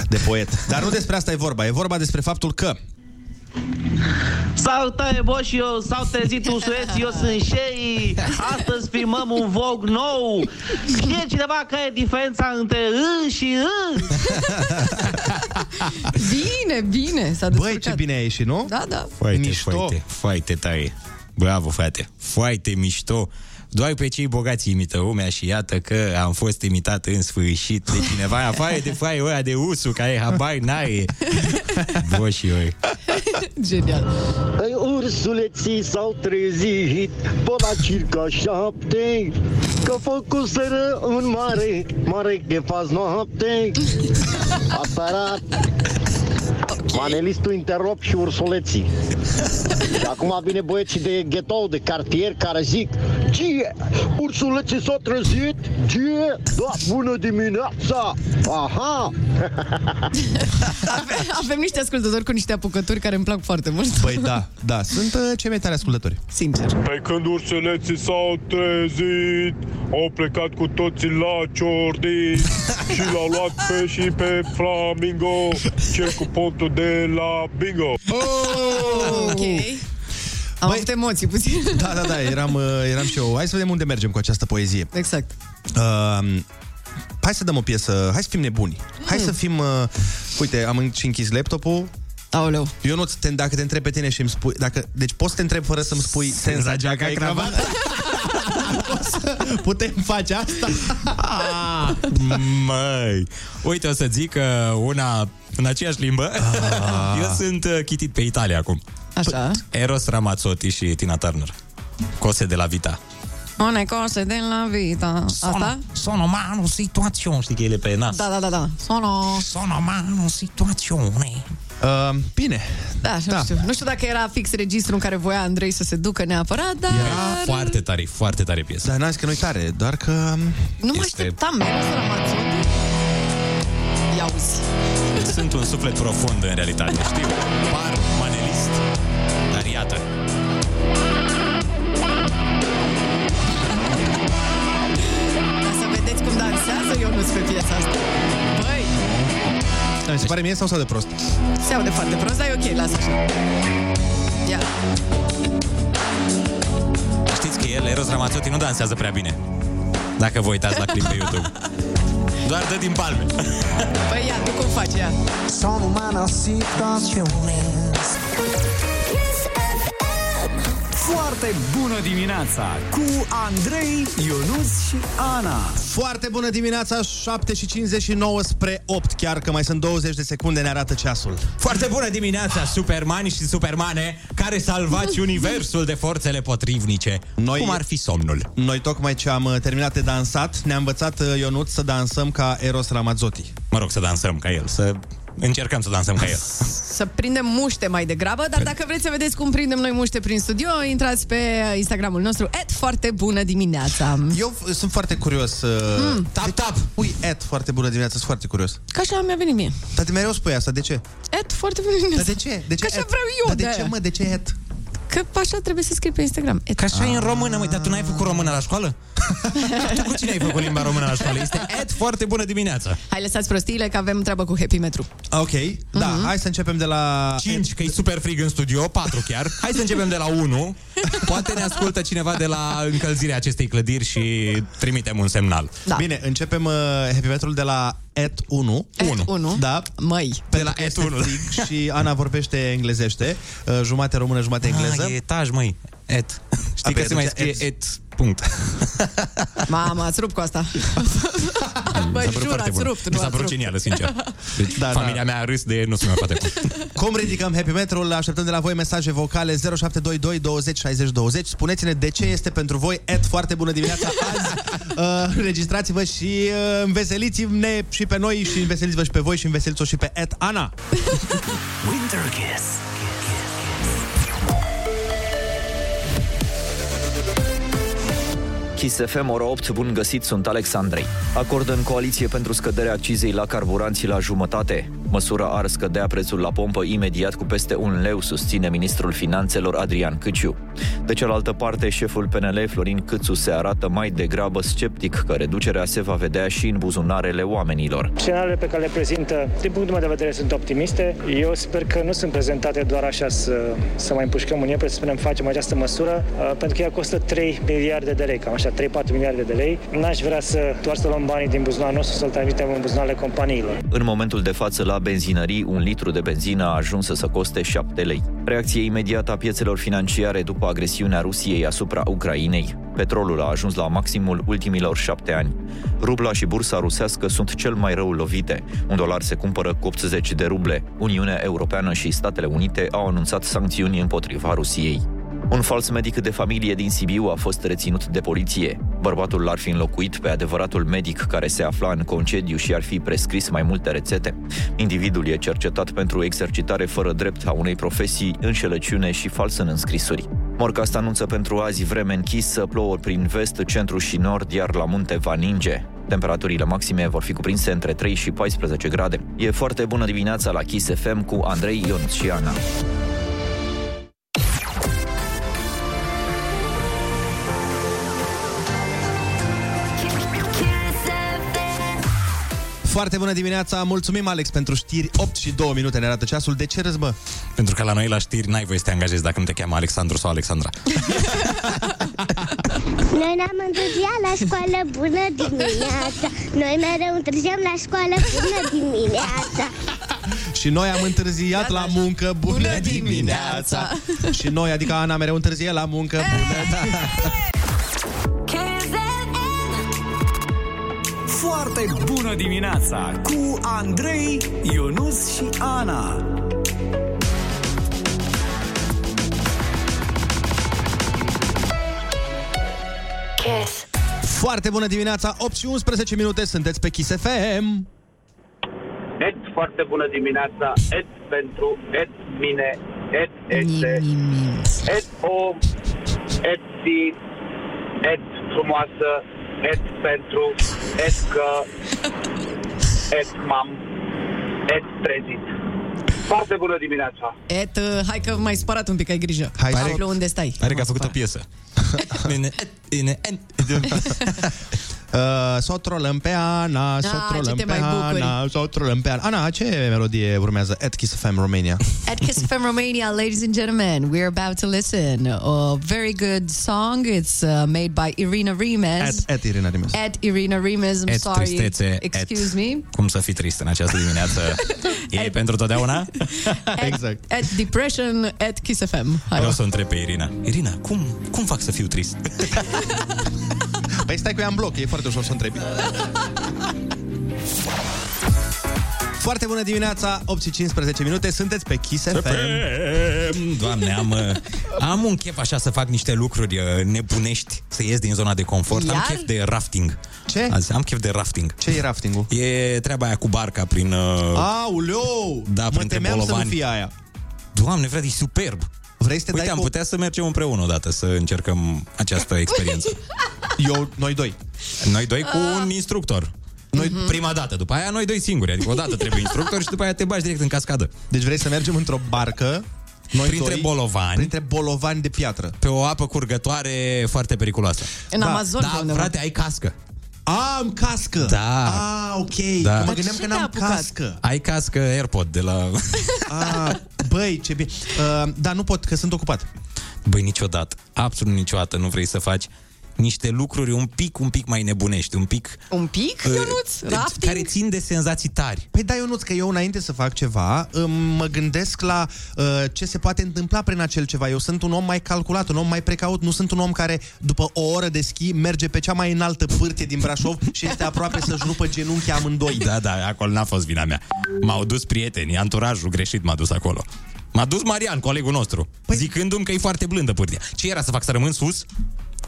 de poet. Dar nu despre asta e vorba, e vorba despre faptul că Salutare, boși, eu s-au trezit un sueț, eu sunt Sherry. Astăzi filmăm un vlog nou. Știe cineva care e diferența între în și în? Bine, bine, s-a Băi, descurcat. ce bine ai ieșit, nu? Da, da. Foarte, Mișto. foarte, foarte tare. Bravo, frate. Foarte mișto. Doar pe cei bogați imită lumea și iată că am fost imitat în sfârșit de cineva afară de fai ăla de usu care habar n-are. Bă, și eu. Genial. Ursuleții s-au trezit pe la circa șapte Că făcuseră în mare, mare că faci noapte A sărat Manelistul interrop și ursuleții Și acum vine băieții de ghetou, de cartier care zic Ce? Ursuleții s-au trezit? Ce? Da, bună dimineața! Aha! Avem, avem niște ascultători cu niște apucături care îmi plac foarte mult. Băi, da, da, sunt uh, cei mai tare ascultători. Sincer. Pe când ursuleții s-au trezit, au plecat cu toții la ciordi și l-au luat pe și pe flamingo, cel cu pontul de la bingo. Oh, ok. Am avut emoții puțin. Da, da, da, eram, uh, eram și eu. Hai să vedem unde mergem cu această poezie. Exact. Uh, hai să dăm o piesă, hai să fim nebuni. Hai să fim, uh, uite, am în- și închis laptopul. Aoleu. Eu nu, te, dacă te întreb pe tine și îmi spui, dacă, deci poți să te întreb fără să-mi spui senza geaca e cravată? O să Putem face asta? Ah, măi. Uite, o să zic că una în aceeași limbă. Ah. Eu sunt uh, chitit pe Italia acum. Așa. Eros Ramazzotti și Tina Turner. Cose de la Vita. One cose de la vita. Asta? Sono mano situazione. Știi că ele pe nas. Da, da, da, da. Sono... Sono mano situazione. Uh, bine. Da, nu Da. știu. Nu știu dacă era fix registru în care voia Andrei să se ducă neapărat, dar... Era foarte tare, foarte tare piesă. Dar n-am zis că nu-i tare, doar că... Nu mă Este- așteptam, Eros Ramazzotti. Ia uzi. Sunt un suflet profund în realitate, știu. Par manelist, dar iată. Ca să vedeți cum dansează Ionuț pe piesa asta. Băi, Mi se pare mie sau sau de prost? se aude foarte prost, dar e ok, lasă așa. Ia. Știți că el, Eros Ramazzotti, nu dansează prea bine. Dacă vă uitați la clip pe YouTube. Doar dă din palme. Păi ia, tu cum faci, ia. Sono mano situazione. Foarte bună dimineața cu Andrei, Ionus și Ana. Foarte bună dimineața, 7 și 59 spre 8, chiar că mai sunt 20 de secunde, ne arată ceasul. Foarte bună dimineața, supermani și supermane care salvați universul de forțele potrivnice. Noi- Cum ar fi somnul? Noi tocmai ce am uh, terminat de dansat, ne-a învățat uh, Ionut să dansăm ca Eros Ramazzotti. Mă rog să dansăm ca el, să încercăm să dansăm ca el. Să prindem muște mai degrabă, dar dacă vreți să vedeți cum prindem noi muște prin studio, intrați pe Instagramul nostru, et foarte bună dimineața. Eu f- sunt foarte curios. Uh, Mm. Tap, tap! Ui, Ed, foarte bună dimineața, sunt foarte curios. Ca așa mi-a venit mie. Dar de mereu spui asta, de ce? Et foarte bună dimineața. Dar de ce? De ce Că așa Ed? vreau eu Dar de de ce, aia. mă, de ce Ed? Că așa trebuie să scrii pe Instagram. Et. Ca așa e în română, măi, dar tu n-ai făcut română la școală? tu cu cine ai făcut limba română la școală? Este Ed, foarte bună dimineața. Hai, lăsați prostiile că avem treabă cu Happy Metru. Ok, da, Mhm. hai să începem de la... 5, că e super frig în studio, 4 chiar. Hai să începem de la 1. Poate ne ascultă cineva de la încălzirea acestei clădiri și trimitem un semnal. Da. Bine, începem uh, happy metrul de la et 1. Et 1. Da. Măi. De la et 1. și Ana vorbește englezește, uh, jumate română, jumate engleză. Ah, e etaj, măi. Et. Știi A, că pe se mai atunci scrie et. Et. Punct. Mamă, ați rupt cu asta. Mi Băi, s-a părut jur, foarte ați bun. rupt, Mi nu s-a ați părut rupt. genială, sincer. Deci Da, familia da. mea a râs de nu se mai poate cum. Cum ridicăm happy metrul? Așteptăm de la voi mesaje vocale 0722 20 60 20. Spuneți-ne de ce este pentru voi et foarte bună dimineața azi. Uh, registrați-vă și uh, înveseliți-ne și pe noi și înveseliți-vă și pe voi și înveseliți-o și pe et Ana. Winter Kiss. Kiss FM, ora 8, bun găsit, sunt Alexandrei. Acord în coaliție pentru scăderea accizei la carburanții la jumătate. Măsura ar scădea prețul la pompă imediat cu peste un leu, susține ministrul finanțelor Adrian Câciu. De cealaltă parte, șeful PNL Florin Câțu se arată mai degrabă sceptic că reducerea se va vedea și în buzunarele oamenilor. Scenariile pe care le prezintă, din punctul meu de vedere, sunt optimiste. Eu sper că nu sunt prezentate doar așa să, să mai împușcăm în iepure, să spunem facem această măsură, uh, pentru că ea costă 3 miliarde de lei, cam așa, 3-4 miliarde de lei. N-aș vrea să doar să luăm banii din buzunarul nostru, să-l trimitem în buzunarele companiilor. În momentul de față, la benzinării, un litru de benzină a ajuns să coste 7 lei. Reacție imediată a piețelor financiare după agresiunea Rusiei asupra Ucrainei. Petrolul a ajuns la maximul ultimilor șapte ani. Rubla și bursa rusească sunt cel mai rău lovite. Un dolar se cumpără cu 80 de ruble. Uniunea Europeană și Statele Unite au anunțat sancțiuni împotriva Rusiei. Un fals medic de familie din Sibiu a fost reținut de poliție. Bărbatul l-ar fi înlocuit pe adevăratul medic care se afla în concediu și ar fi prescris mai multe rețete. Individul e cercetat pentru exercitare fără drept a unei profesii, înșelăciune și fals în înscrisuri. Morcast anunță pentru azi vreme închisă, plouă prin vest, centru și nord, iar la munte va ninge. Temperaturile maxime vor fi cuprinse între 3 și 14 grade. E foarte bună dimineața la Kiss FM cu Andrei Ionț și Ana. Foarte bună dimineața, mulțumim Alex pentru știri. 8 și 2 minute ne arată ceasul. De ce râzi, bă? Pentru că la noi la știri n-ai voie să te angajezi dacă nu te cheamă Alexandru sau Alexandra. Noi ne-am întârziat la școală, bună dimineața. Noi mereu întârziem la școală, bună dimineața. Și noi am întârziat la muncă Bună, bună dimineața. Și noi, adică Ana, mereu întârzie la muncă Bună Foarte bună dimineața cu Andrei, Ionus și Ana. Kiss. Foarte bună dimineața, 8 și 11 minute, sunteți pe Kiss FM Et, foarte bună dimineața. Et pentru et mine. Et este. Et om. Et fi. Et frumoasă. Et pentru. Et că. Et m-am. Et trezit. Foarte bună dimineața. Et, uh, hai că m-ai spărat un pic, ai grijă. Hai, Aflu unde stai. Pare că a făcut o piesă. Bine, bine, Uh, să o trolăm pe Ana, să o Ah, trolăm ce te pe mai bucuri. Ana, să o trolăm pe Ana. Ana, ce melodie urmează? At Kiss FM Romania. At Kiss FM Romania, ladies and gentlemen, we're about to listen. A very good song. It's uh, made by Irina Rimes. At, at Irina Rimes. At Irina Rimes, I'm Et sorry. tristețe, Excuse et. me. Cum să fii trist în această dimineață? E pentru totdeauna? exact. At Depression at Kiss FM. Hai. Vreau să o întreb pe Irina. Irina, cum, cum fac să fiu trist? Păi stai cu ea în bloc, e foarte ușor să o întrebi. Foarte bună dimineața, 8 și 15 minute, sunteți pe Kiss FM. Doamne, am, uh, am un chef așa să fac niște lucruri uh, nebunești, să ies din zona de confort. Am Iar? chef de rafting. Ce? Azi, am chef de rafting. Ce e raftingul? E treaba aia cu barca prin... Uh, Auleu! da, mă printre temeam să nu bolovani. fie aia. Doamne, frate, e superb! Vrei să te Uite, dai am cu... putea să mergem împreună odată, să încercăm această experiență. Eu, noi doi. Noi doi cu un instructor. Noi prima dată, după aia noi doi singuri. Adică odată trebuie instructor și după aia te bagi direct în cascadă. Deci vrei să mergem într-o barcă Noi printre doi, bolovani, Printre bolovani de piatră. pe o apă curgătoare foarte periculoasă. În Amazon Da, pe undeva. frate, ai cască. A, am cască. Da. Ah, ok. Da. Mă Dar gândeam ce că te-a n-am apucat? cască. Ai cască AirPod de la... Ah, băi, ce bine. Uh, da, nu pot, că sunt ocupat. Băi, niciodată, absolut niciodată nu vrei să faci niște lucruri un pic, un pic mai nebunești, un pic... Un pic, uh, Ionuț? Rafting? Care țin de senzații tari. Păi da, Ionuț, că eu înainte să fac ceva, îm, mă gândesc la uh, ce se poate întâmpla prin acel ceva. Eu sunt un om mai calculat, un om mai precaut, nu sunt un om care, după o oră de schi, merge pe cea mai înaltă pârtie din Brașov și este aproape să-și rupă genunchii amândoi. Da, da, acolo n-a fost vina mea. M-au dus prietenii, anturajul greșit m-a dus acolo. M-a dus Marian, colegul nostru, păi... zicându-mi că e foarte blândă pârtia. Ce era să fac, să rămân sus?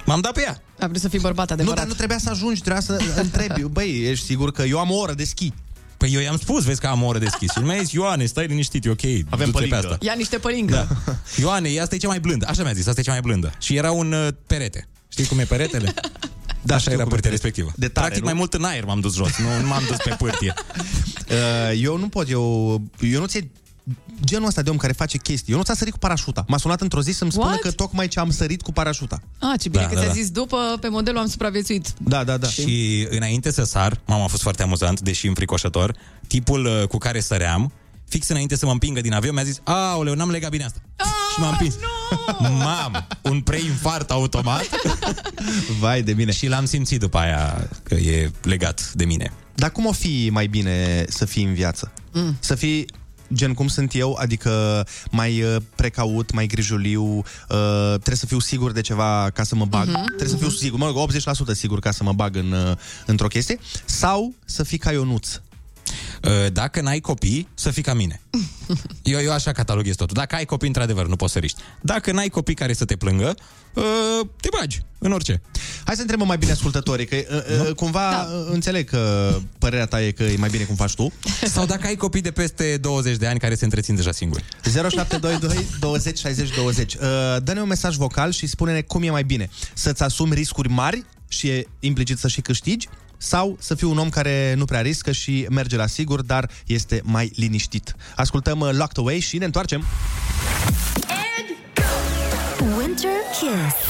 M-am dat pe ea. A vrut să fii bărbat Nu, adevărat. dar nu trebuia să ajungi, trebuia să întrebi. Băi, ești sigur că eu am o oră de schi? Păi eu i-am spus, vezi că am o oră deschis. Și mi-a zis, Ioane, stai liniștit, e ok. Avem du-te pe pălingă. asta. Ia niște pălingă. Da. Ioane, asta e cea mai blândă. Așa mi-a zis, asta e cea mai blândă. Și era un uh, perete. Știi cum e peretele? Da, Așa știu era cum e pârtia perete. respectivă. De tare, Practic nu? mai mult în aer m-am dus jos, nu, nu m-am dus pe pârtie. Uh, eu nu pot, eu, eu nu ți genul ăsta de om care face chestii. Eu nu ți-a sărit cu parașuta. M-a sunat într-o zi să-mi spună What? că tocmai ce am sărit cu parașuta. Ah, ce bine Da, că da, ți-a da. zis după, pe modelul am supraviețuit. Da, da, da. Și înainte să sar, mama a fost foarte amuzant, deși înfricoșător, tipul uh, cu care săream, fix înainte să mă împingă din avion, mi-a zis, aoleu, n-am legat bine asta. și m-am împins. Mam, un preinfart automat. Vai de mine. Și l-am simțit după aia că e legat de mine. Dar cum o fi mai bine să fii în viață? Mm. Să fii gen cum sunt eu, adică mai uh, precaut, mai grijuliu, uh, trebuie să fiu sigur de ceva ca să mă bag, Mhm, trebuie să fiu sigur, mă rog, 80% sigur ca să mă bag în, uh, într-o chestie, sau să fii ca Ionuț. Uh, Dacă n-ai copii, să fii ca mine. Eu, eu așa cataloghez totul. Dacă ai copii, într-adevăr, nu poți să riști. Dacă n-ai copii care să te plângă, uh, te bagi în orice. Hai să întrebăm mai bine ascultătorii, că uh, uh, cumva da. înțeleg că părerea ta e că e mai bine cum faci tu. Sau dacă ai copii de peste 20 de ani care se întrețin deja singuri. 0722 20 60 20. Uh, Dă-ne un mesaj vocal și spune-ne cum e mai bine. Să-ți asumi riscuri mari și e implicit să și câștigi sau să fii un om care nu prea riscă și merge la sigur, dar este mai liniștit. Ascultăm uh, Locked Away și ne întoarcem. Winter Kiss.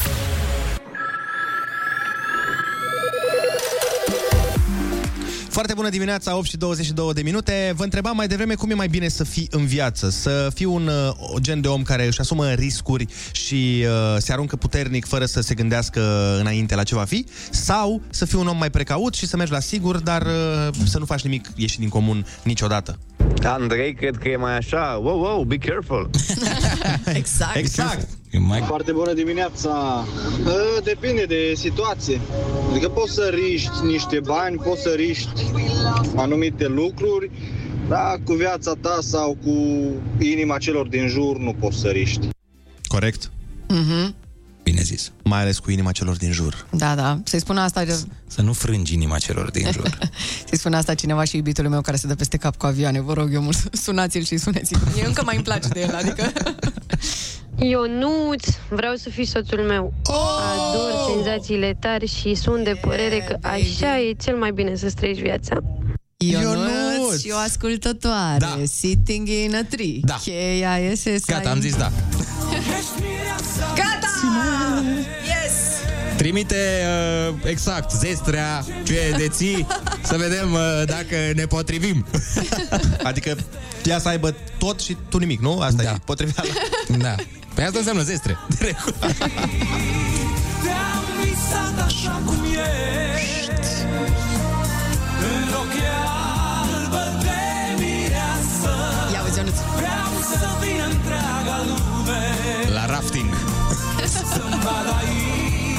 Foarte bună dimineața, 8 și 22 de minute. Vă întrebam mai devreme cum e mai bine să fii în viață. Să fii un uh, gen de om care își asumă riscuri și uh, se aruncă puternic fără să se gândească înainte la ce va fi. Sau să fii un om mai precaut și să mergi la sigur, dar uh, să nu faci nimic ieșit din comun niciodată. Andrei, cred că e mai așa. Wow, wow, be careful. exact. Exact. Mai... Foarte bună dimineața! Uh, Depinde de situație. Adică poți să riști niște bani, poți să riști anumite lucruri, dar cu viața ta sau cu inima celor din jur nu poți să riști. Corect? Mhm. Bine zis. Mai ales cu inima celor din jur. Da, da. Să-i spun asta, Să nu frângi inima celor din jur. să-i spun asta cineva și iubitul meu care se dă peste cap cu avioane. Vă rog eu mult, sunați-l și spuneți-i. Mie încă mai îmi place de el, adică... Ionuț, vreau să fii soțul meu. Oh! Ador senzațiile tari și sunt de părere că așa e cel mai bine să trăiești viața. Ionuț și o ascultătoare, da. sitting in a tree. Da. Cheia este să Gata, am zis da. Gata! Yes! Trimite uh, exact zestrea ce deții să vedem uh, dacă ne potrivim. Adică ea să aibă tot și tu nimic, nu? Asta Da. e potriveală. Da. Păi asta înseamnă zestre. De regulă.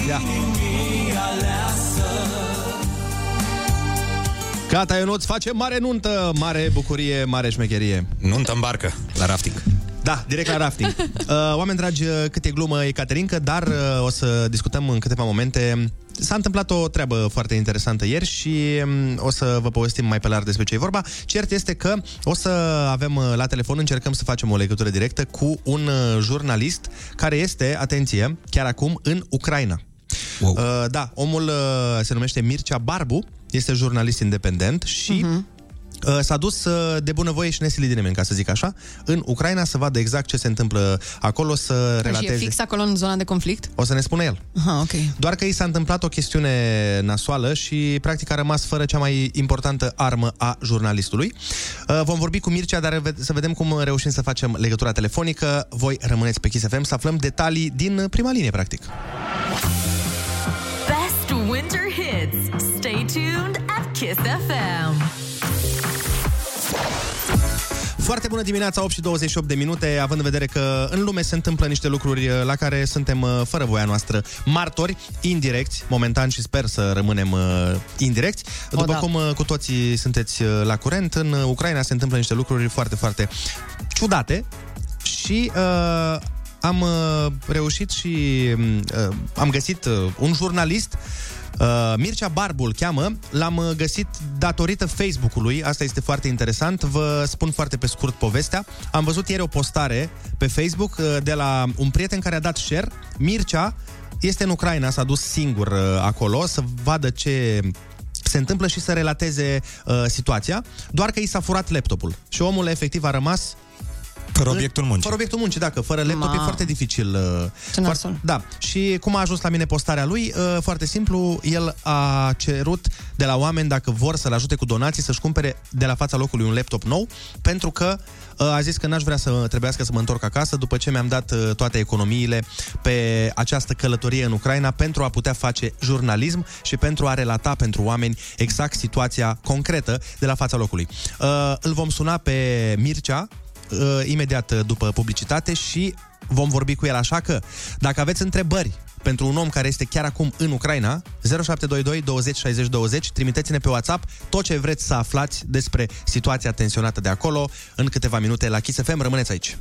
Ia. inimii aleasă Gata, Ionuț, facem mare nuntă, mare bucurie, mare șmecherie. Nuntă în barcă, la rafting. Da, direct la rafting. Uh, oameni dragi, uh, cât e glumă e Caterinca, dar uh, o să discutăm în câteva momente. S-a întâmplat o treabă foarte interesantă ieri și um, o să vă povestim mai pe larg despre ce e vorba. Cert este că o să avem uh, la telefon, încercăm să facem o legătură directă cu un uh, jurnalist care este, atenție, chiar acum în Ucraina. Wow. Uh, da, omul uh, se numește Mircea Barbu, este jurnalist independent și Mhm. uh, s-a dus uh, de bunăvoie și nesilit de nimeni, ca să zic așa, în Ucraina să vadă exact ce se întâmplă acolo, să Și e relateze. fix acolo în zona de conflict? O să ne spună el. Aha, ok. Doar că i s-a întâmplat o chestiune nasoală și practic a rămas fără cea mai importantă armă a jurnalistului. Uh, Vom vorbi cu Mircea, dar ve- să vedem cum reușim să facem legătura telefonică. Voi rămâneți pe Kiss FM să aflăm detalii din prima linie, practic. Kiss FM. Foarte bună dimineața, 8 și 28 de minute, având în vedere că în lume se întâmplă niște lucruri uh, la care suntem uh, fără voia noastră martori, indirecți, momentan și sper să rămânem uh, indirecți. După da. cum uh, cu toții sunteți uh, la curent, în uh, Ucraina se întâmplă niște lucruri foarte, foarte ciudate și uh, am uh, reușit și uh, am găsit uh, un jurnalist Uh, Mircea Barbu îl cheamă, l-am uh, găsit datorită Facebook-ului, asta este foarte interesant, vă spun foarte pe scurt povestea. Am văzut ieri o postare pe Facebook uh, de la un prieten care a dat share. Mircea este în Ucraina, s-a dus singur uh, acolo să vadă ce se întâmplă și să relateze uh, situația, doar că i s-a furat laptopul. Și omul efectiv a rămas Fără obiectul muncii. Fără obiectul muncii, dacă fără laptop Ma. e foarte dificil. uh, Ce nasol. Da. Și cum a ajuns la mine postarea lui? Uh, Foarte simplu, el a cerut de la oameni dacă vor să-l ajute cu donații să-și cumpere de la fața locului un laptop nou, pentru că uh, a zis că n-aș vrea să trebuiască să mă întorc acasă după ce mi-am dat uh, toate economiile pe această călătorie în Ucraina pentru a putea face jurnalism și pentru a relata pentru oameni exact situația concretă de la fața locului. Uh, Îl vom suna pe Mircea, uh, imediat uh, după publicitate și vom vorbi cu el. Așa că, dacă aveți întrebări pentru un om care este chiar acum în Ucraina, 0722 20 60 20, trimiteți-ne pe WhatsApp tot ce vreți să aflați despre situația tensionată de acolo în câteva minute la Kiss FM. Rămâneți aici!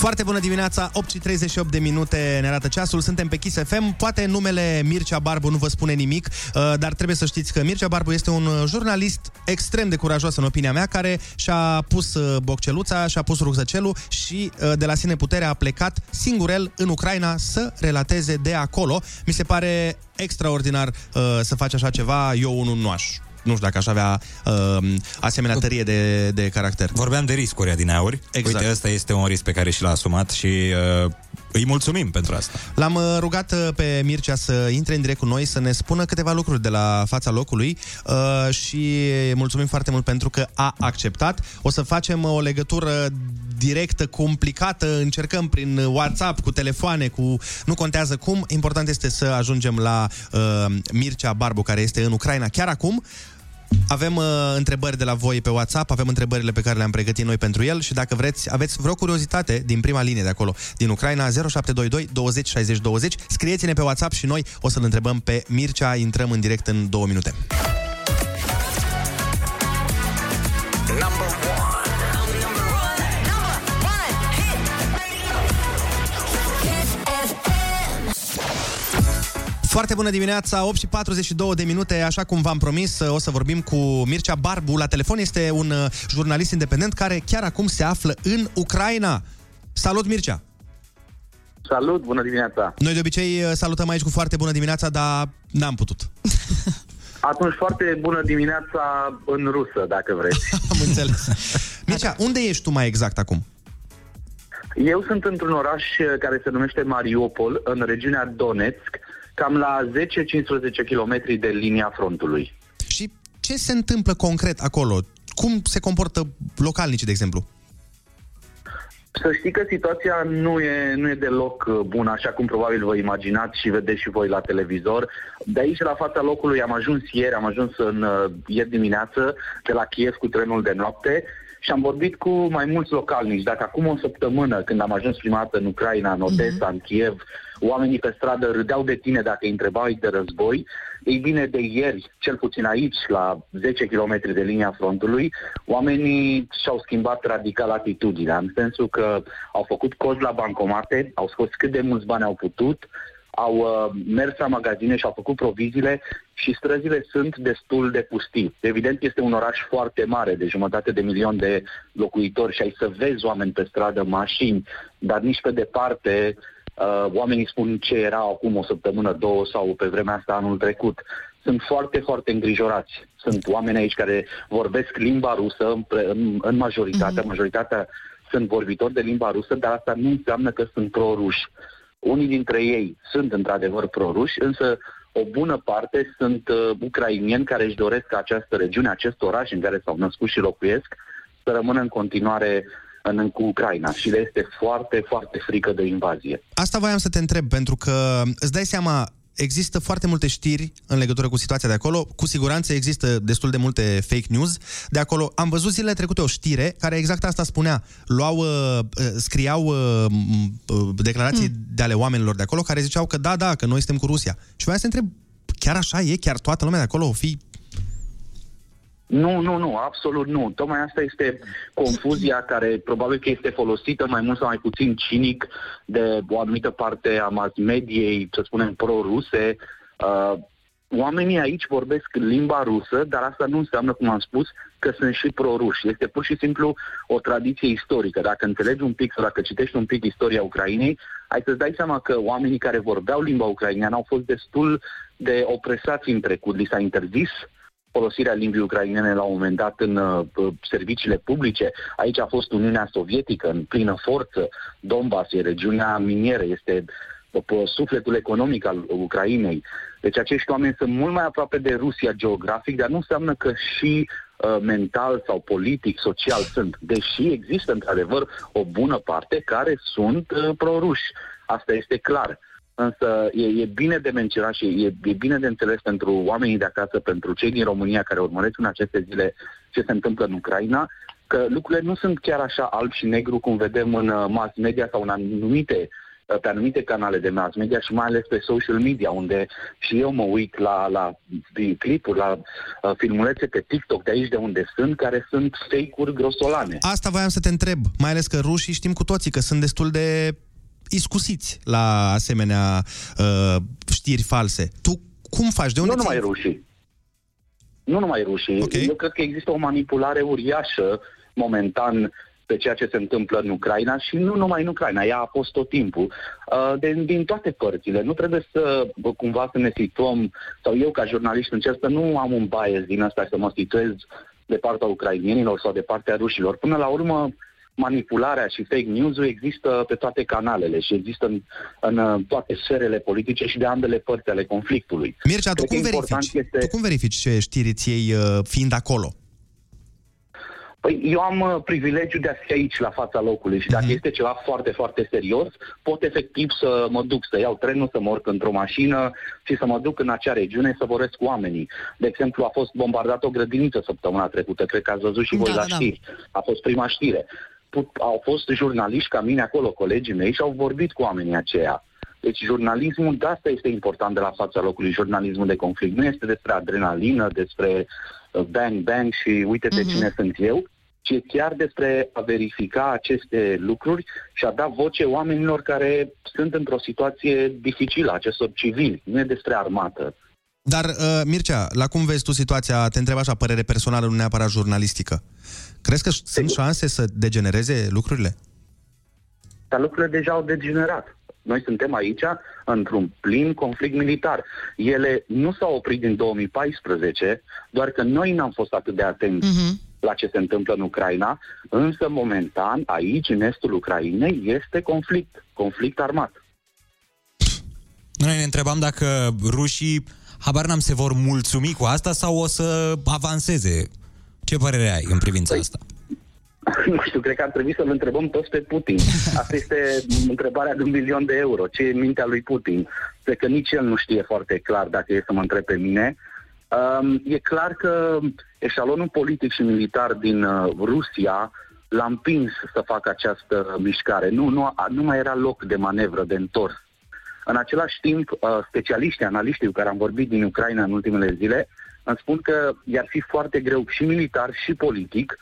Foarte bună dimineața, 8 și 38 de minute ne arată ceasul, suntem pe Kiss FM. Poate numele Mircea Barbu nu vă spune nimic, uh, dar trebuie să știți că Mircea Barbu este un uh, jurnalist extrem de curajos în opinia mea, care și-a pus uh, bocceluța, și-a pus rucsăcelul și uh, de la sine putere a plecat singur el în Ucraina să relateze de acolo. Mi se pare extraordinar uh, să faci așa ceva, eu unul nu aș. Nu știu dacă aș avea uh, asemenea tărie de, de caracter. Vorbeam de riscuri adineauri. Exact. Uite, ăsta este un risc pe care și l-a asumat și uh, îi mulțumim pentru asta. L-am uh, rugat uh, pe Mircea să intre în direct cu noi, să ne spună câteva lucruri de la fața locului uh, și mulțumim foarte mult pentru că a acceptat. O să facem o legătură directă, complicată, încercăm prin WhatsApp, cu telefoane, cu... nu contează cum, important este să ajungem la uh, Mircea Barbu, care este în Ucraina chiar acum. Avem uh, întrebări de la voi pe WhatsApp, avem întrebările pe care le-am pregătit noi pentru el și dacă vreți, aveți vreo curiozitate din prima linie de acolo, din Ucraina, 0722 20 60 20, scrieți-ne pe WhatsApp și noi o să-l întrebăm pe Mircea, intrăm în direct în două minute. Foarte bună dimineața, 8 și 42 de minute, așa cum v-am promis, o să vorbim cu Mircea Barbu. La telefon este un uh, jurnalist independent care chiar acum se află în Ucraina. Salut, Mircea! Salut, bună dimineața! Noi de obicei uh, salutăm aici cu foarte bună dimineața, dar n-am putut. Atunci foarte bună dimineața în rusă, dacă vreți. Am înțeles. Mircea, unde ești tu mai exact acum? Eu sunt într-un oraș uh, care se numește Mariupol, în regiunea Donetsk, cam la 10-15 km de linia frontului. Și ce se întâmplă concret acolo? Cum se comportă localnicii, de exemplu? Să știi că situația nu e, nu e deloc uh, bună, așa cum probabil vă imaginați și vedeți și voi la televizor. De aici, la fața locului, am ajuns ieri, am ajuns în uh, ieri dimineață de la Kiev cu trenul de noapte și am vorbit cu mai mulți localnici. Dacă acum o săptămână, când am ajuns prima dată în Ucraina, în Odessa, în Kiev, oamenii pe stradă râdeau de tine dacă îi întrebai de război, ei bine, de ieri, cel puțin aici, la 10 km de linia frontului, oamenii și-au schimbat radical atitudinea, în sensul că au făcut cozi la bancomate, au scos cât de mulți bani au putut, au uh, mers la magazine și au făcut proviziile și străzile sunt destul de pustii. Evident, este un oraș foarte mare, de jumătate de milion de locuitori și ai să vezi oameni pe stradă, mașini, dar nici pe departe uh, oamenii spun ce era acum o săptămână, două sau pe vremea asta anul trecut. Sunt foarte, foarte îngrijorați. Sunt oameni aici care vorbesc limba rusă în, pre- în, în majoritate. Mm-hmm. Majoritatea sunt vorbitori de limba rusă, dar asta nu înseamnă că sunt proruși. Unii dintre ei sunt într-adevăr proruși, însă o bună parte sunt uh, ucrainieni care își doresc ca această regiune, acest oraș în care s-au născut și locuiesc, să rămână în continuare în, în cu Ucraina și le este foarte, foarte frică de invazie. Asta voiam să te întreb, pentru că îți dai seama, există foarte multe știri în legătură cu situația de acolo. Cu siguranță există destul de multe fake news de acolo. Am văzut zilele trecute o știre care exact asta spunea. Luau, uh, uh, scriau uh, m- uh, declarații mm. de ale oamenilor de acolo care ziceau că da, da, că noi suntem cu Rusia. Și voiam să întreb, chiar așa e? Chiar toată lumea de acolo o fi Nu, nu, nu, absolut nu. Tocmai asta este confuzia care probabil că este folosită mai mult sau mai puțin cinic de o anumită parte a mass mediei, să spunem, pro-ruse. Uh, oamenii aici vorbesc limba rusă, dar asta nu înseamnă, cum am spus, că sunt și pro-ruși. Este pur și simplu o tradiție istorică. Dacă înțelegi un pic sau dacă citești un pic istoria Ucrainei, ai să-ți dai seama că oamenii care vorbeau limba ucraineană au fost destul de opresați în trecut. Li s-a interzis folosirea limbii ucrainene la un moment dat în uh, serviciile publice. Aici a fost Uniunea Sovietică în plină forță. Donbass e regiunea minieră, este uh, sufletul economic al Ucrainei. Deci acești oameni sunt mult mai aproape de Rusia geografic, dar nu înseamnă că și uh, mental sau politic, social sunt. Deși există într-adevăr o bună parte care sunt uh, proruși. Asta este clar. Însă e, e bine de menționat și e, e bine de înțeles pentru oamenii de acasă, pentru cei din România care urmăresc în aceste zile ce se întâmplă în Ucraina, că lucrurile nu sunt chiar așa alb și negru cum vedem în uh, mass media sau în anumite uh, pe anumite canale de mass media și mai ales pe social media, unde și eu mă uit la, la clipuri, la uh, filmulețe pe TikTok, de aici de unde sunt, care sunt fake-uri grosolane. Asta voiam să te întreb, mai ales că rușii știm cu toții că sunt destul de iscusiți la asemenea uh, știri false. Tu cum faci? De unde nu ți- numai rușii. Nu numai rușii. Okay. Eu cred că există o manipulare uriașă momentan pe ceea ce se întâmplă în Ucraina și nu numai în Ucraina, ea a fost tot timpul, uh, de, din toate părțile. Nu trebuie să bă, cumva să ne situăm, sau eu ca jurnalist încerc să nu am un bias din asta, să mă situez de partea ucrainienilor sau de partea rușilor. Până la urmă, manipularea și fake news-ul există pe toate canalele și există în, în uh, toate sferele politice și de ambele părți ale conflictului. Mircea, tu Cred că cum, important verifici? Este... tu cum verifici ce știri îți iei uh, fiind acolo? Păi eu am uh, privilegiul de a fi aici la fața locului și dacă Mhm. este ceva foarte, foarte serios, pot efectiv să mă duc, să iau trenul, să mă urc într-o mașină și să mă duc în acea regiune să vorbesc cu oamenii. De exemplu, a fost bombardată o grădiniță săptămâna trecută, cred că ați văzut și voi Da, la da, da. știri. A fost prima știre. Put- Au fost jurnaliști ca mine acolo, colegii mei, și au vorbit cu oamenii aceia. Deci jurnalismul, de asta este important de la fața locului, jurnalismul de conflict. Nu este despre adrenalină, despre uh, bang, bang și uite-te Mhm. cine sunt eu, ci e chiar despre a verifica aceste lucruri și a da voce oamenilor care sunt într-o situație dificilă, acestor civili. Nu e despre armată. Dar, uh, Mircea, la cum vezi tu situația, te întreb așa, părere personală, nu neapărat jurnalistică. Crezi că sunt șanse să degenereze lucrurile? Dar lucrurile deja au degenerat. Noi suntem aici într-un plin conflict militar. Ele nu s-au oprit din 2014, doar că noi n-am fost atât de atenți uh-huh. la ce se întâmplă în Ucraina, însă momentan aici, în estul Ucrainei, este conflict, conflict armat. Noi ne întrebam dacă rușii, habar n-am, se vor mulțumi cu asta sau o să avanseze. Ce părere ai în privința asta? Nu știu, cred că ar trebui să-l întrebăm toți pe Putin. Asta este întrebarea de un milion de euro. Ce e în mintea lui Putin? Cred că nici el nu știe foarte clar dacă e să mă întreb pe mine. Um, e clar că eșalonul politic și militar din uh, Rusia l-a împins să facă această mișcare. Nu, nu, a- nu mai era loc de manevră, de întors. În același timp, uh, specialiștii, analiștii cu care am vorbit din Ucraina în ultimele zile, îmi spun că i-ar fi foarte greu și militar și politic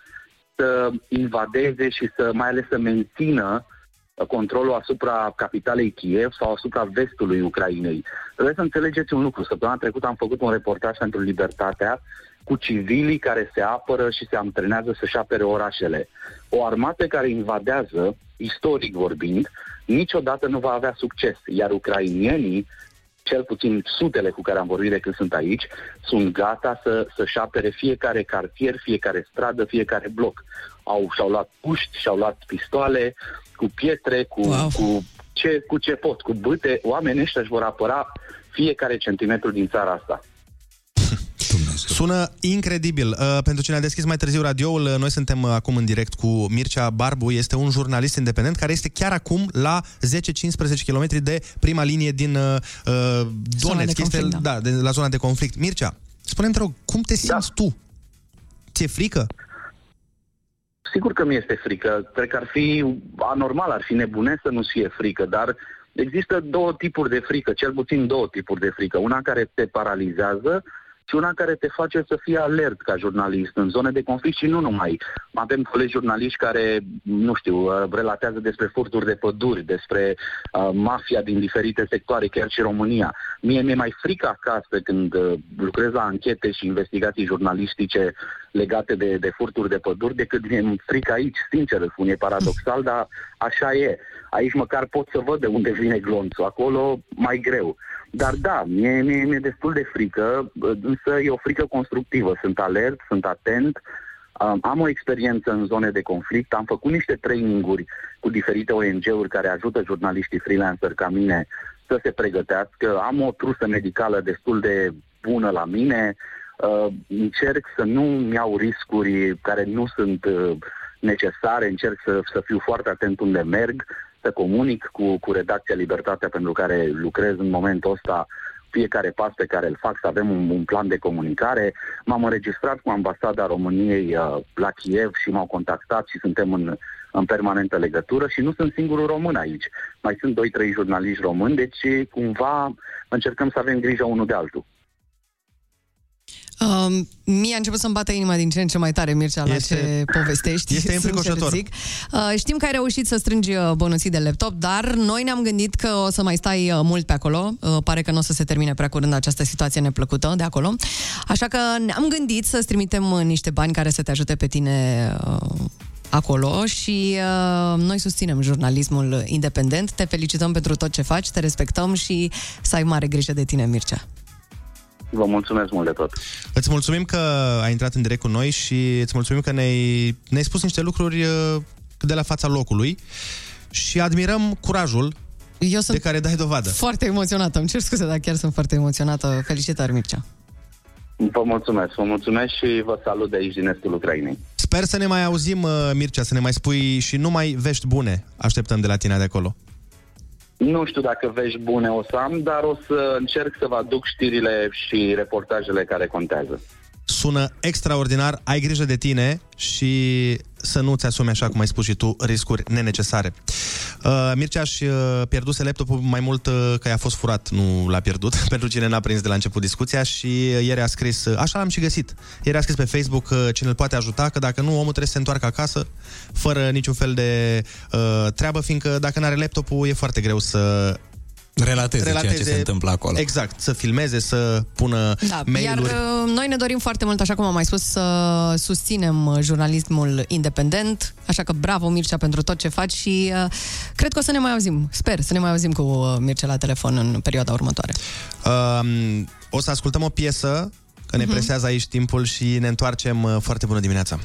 să invadeze și să mai ales să mențină uh, controlul asupra capitalei Kiev sau asupra vestului Ucrainei. Trebuie să înțelegeți un lucru. Săptămâna trecută am făcut un reportaj pentru Libertatea cu civilii care se apără și se antrenează să-și apere orașele. O armată care invadează, istoric vorbind, niciodată nu va avea succes, iar ucrainienii cel puțin sutele cu care am vorbit de când sunt aici, sunt gata să, să-și apere fiecare cartier, fiecare stradă, fiecare bloc. Au, și-au luat puști, și-au luat pistoale, cu pietre, cu, wow. cu, ce, cu ce pot, cu bâte. Oamenii ăștia își vor apăra fiecare centimetru din țara asta. Sună incredibil. Uh, pentru cine a deschis mai târziu radioul, uh, noi suntem uh, acum în direct cu Mircea Barbu. Este un jurnalist independent care este chiar acum la 10-15 km de prima linie din uh, uh, Donetsk. Este, conflict, da, de, la zona de conflict. Mircea, spune-mi, te rog, cum te simți da. tu? Ți-e frică? Sigur că mi este frică. Cred că ar fi anormal, ar fi nebune să nu fie frică, dar există două tipuri de frică, cel puțin două tipuri de frică. Una care te paralizează și una care te face să fii alert ca jurnalist în zone de conflict și nu numai. Avem colegi jurnaliști care, nu știu, uh, relatează despre furturi de păduri, despre uh, mafia din diferite sectoare, chiar și România. Mie mi-e mai frică acasă când uh, lucrez la anchete și investigații jurnalistice legate de, de furturi de păduri decât mi-e frică aici, sincer, îți spun, e paradoxal, dar așa e. Aici măcar pot să văd de unde vine glonțul, acolo mai greu. Dar da, mi-e, mi-e, mi-e destul de frică, însă e o frică constructivă. Sunt alert, sunt atent, um, am o experiență în zone de conflict, am făcut niște traininguri cu diferite ONG-uri care ajută jurnaliștii freelancer ca mine să se pregătească, am o trusă medicală destul de bună la mine, uh, încerc să nu iau riscuri care nu sunt uh, necesare, încerc să, să fiu foarte atent unde merg, să comunic cu, cu redacția Libertatea pentru care lucrez în momentul ăsta fiecare pas pe care îl fac, să avem un, un plan de comunicare. M-am înregistrat cu ambasada României uh, la Kiev și m-au contactat și suntem în, în permanentă legătură și nu sunt singurul român aici. Mai sunt doi, trei jurnaliști români, deci cumva încercăm să avem grijă unul de altul. Uh, mie a început să-mi bată inima din ce în ce mai tare, Mircea, la Este- ce povestești. este sincer înfricoșător. zic. Uh, știm că ai reușit să strângi uh, bănuții de laptop, dar noi ne-am gândit că o să mai stai uh, mult pe acolo. Uh, pare că nu o să se termine prea curând această situație neplăcută de acolo. Așa că ne-am gândit să-ți trimitem uh, niște bani care să te ajute pe tine uh, acolo și uh, noi susținem jurnalismul independent. Te felicităm pentru tot ce faci, te respectăm și să ai mare grijă de tine, Mircea. Vă mulțumesc mult de tot. Îți mulțumim că ai intrat în direct cu noi și îți mulțumim că ne-ai, ne-ai spus niște lucruri uh, de la fața locului și admirăm curajul Eu sunt de care dai dovadă. Foarte emoționată, îmi cer scuze, dar chiar sunt foarte emoționată. Felicitări, Mircea. Vă mulțumesc, vă mulțumesc și vă salut de aici din estul Ucrainei. Sper să ne mai auzim, uh, Mircea, să ne mai spui și numai vești bune așteptăm de la tine de acolo. Nu știu dacă vești bune o să am, dar o să încerc să vă aduc știrile și reportajele care contează. Sună extraordinar, ai grijă de tine și să nu-ți asumi, așa cum ai spus și tu, riscuri nenecesare. Uh, Mircea și uh, pierduse laptopul mai mult uh, că i-a fost furat, nu l-a pierdut, pentru cine n-a prins de la început discuția și uh, ieri a scris, uh, așa l-am și găsit, ieri a scris pe Facebook uh, cine îl poate ajuta, că dacă nu, omul trebuie să se întoarcă acasă fără niciun fel de uh, treabă, fiindcă dacă n-are laptopul e foarte greu să Relateze, ceea ce se întâmplă acolo. Exact, să filmeze, să pună Da, iar mail-uri. uh, noi ne dorim foarte mult, așa cum am mai spus, să susținem uh, jurnalismul independent, așa că bravo Mircea pentru tot ce faci și uh, cred că o să ne mai auzim, sper să ne mai auzim cu uh, Mircea la telefon în perioada următoare. Um, o să ascultăm o piesă, că ne Mhm. presează aici timpul și ne întoarcem uh, foarte bună dimineața.